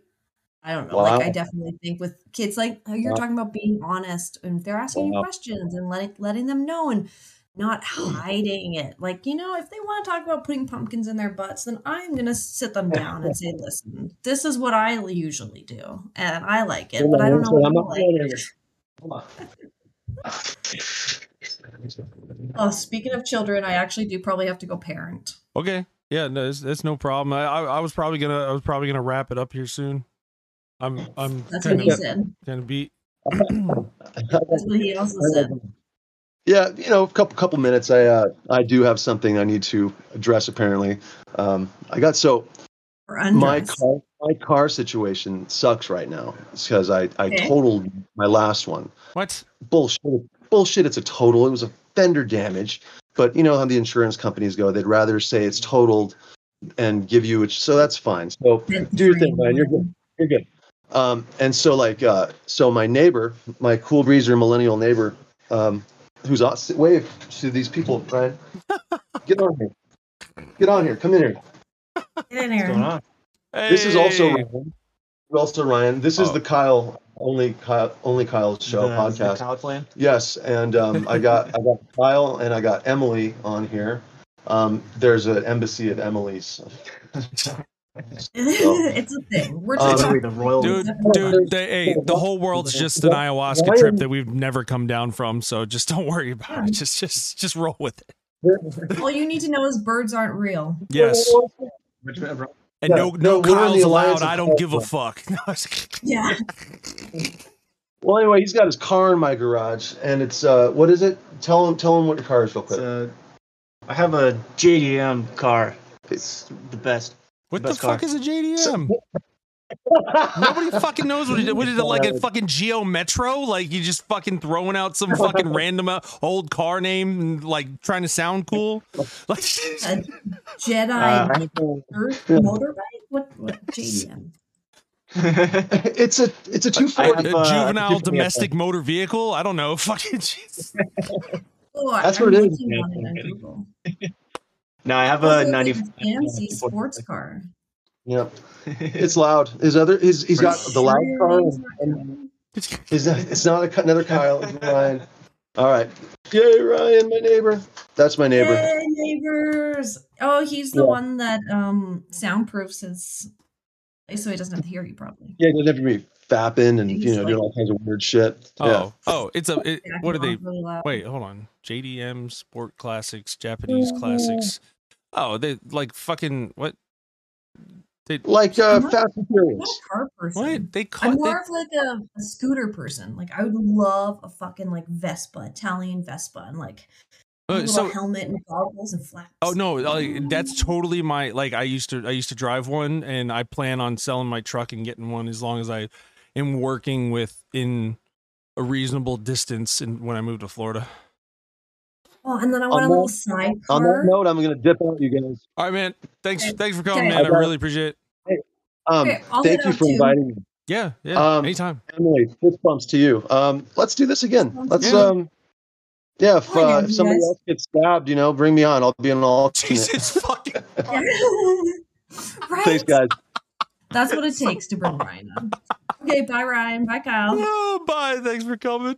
I don't know, Wow. like I definitely think with kids, like you're Wow. talking about being honest and they're asking Wow. you questions and letting letting them know and not hiding it. Like, you know, if they want to talk about putting pumpkins in their butts, then I'm gonna sit them down and say, listen, this is what I usually do. And I like it, but I don't know what you like. Oh, speaking of children, I actually do probably have to go parent. Okay. Yeah, no, it's, it's no problem. I, I I was probably gonna I was probably gonna wrap it up here soon. I'm I'm That's what he of said. kind of beat. That's what he also said. Yeah, you know, a couple couple minutes. I uh, I do have something I need to address. Apparently, um, I got so my car my car situation sucks right now because I I Okay. totaled my last one. What? Bullshit, bullshit. It's a total. It was a fender damage, but you know how the insurance companies go. They'd rather say it's totaled and give you. A, so that's fine. So do your thing, man. You're good. You're good. Um, and so like, uh, so my neighbor, my cool breezer millennial neighbor, um, who's on, wave to these people, Ryan. Get on here. Get on here. Come in here. Get in What's going here. on? This is also Ryan. Also Ryan. This is Oh. the Kyle only Kyle only Kyle's show The- the podcast. Kyle clan? Yes, and um, I got I got Kyle and I got Emily on here. Um, there's an embassy of Emily's. it's a thing. We're Um, just Emily, talking. the royal. Dude, dude, they, hey, the whole world's just an ayahuasca trip that we've never come down from. So just don't worry about it. Just, just, just roll with it. All you need to know is birds aren't real. Yes, and no, no, no, we're in the Kyle's alliance allowed. I don't give a fuck. No, I was kidding. Yeah. Well, anyway, he's got his car in my garage, and it's uh, what is it? Tell him, tell him what your car is real It's quick. a, I have a JDM car. It's the best. What the Best fuck is a JDM? Nobody fucking knows what it is. What is it like a fucking Geo Metro? Like you just fucking throwing out some fucking random uh, old car name and like trying to sound cool? Like A Jedi Uh, Earth motorbike? What, what JDM? it's a it's a two I a forty. uh, juvenile different- domestic motor vehicle? I don't know. Fucking jeez. That's I'm what it is, no, I have a 90. fancy sports car. Yep, it's loud. His other his he's got the loud car. And, is that it's not a, another Kyle. It's Ryan. All right. Yay, Ryan, my neighbor. That's my neighbor. Yay, neighbors! Oh, he's the Yeah. one that um soundproofs his so he doesn't have to hear you probably. Yeah, he doesn't have to be fapping and He's you know like- doing all kinds of weird shit. Oh, Yeah. oh, it's a. It, what are they? really. Wait, hold on. JDM Sport Classics, Japanese Classics. Oh, they like fucking what? They Like uh, not- Fast and Furious. car person. what? They call? I'm caught. They, more of like a, a scooter person. Like I would love a fucking like Vespa, Italian Vespa, and like Uh, little so helmet and goggles and flaps. Oh no, like that's totally my like I used to I used to drive one and I plan on selling my truck and getting one as long as I am working within a reasonable distance and when I move to Florida. Oh, and then I want a little that- sidecar. On that note, I'm going to dip out, you guys. All right, man. Thanks Okay. thanks for coming, Okay. man. I Okay. really appreciate it. Um, Okay, thank you for too. inviting me. Yeah, yeah. Um, anytime. Emily, fist bumps to you. Um, let's do this again. Let's good. um, yeah. If, I know uh, if somebody else gets stabbed, you know, bring me on. I'll be an all. Jesus fucking right? Thanks, guys. That's what it takes to bring Ryan on. Okay, bye Ryan. Bye Kyle. oh, bye. Thanks for coming.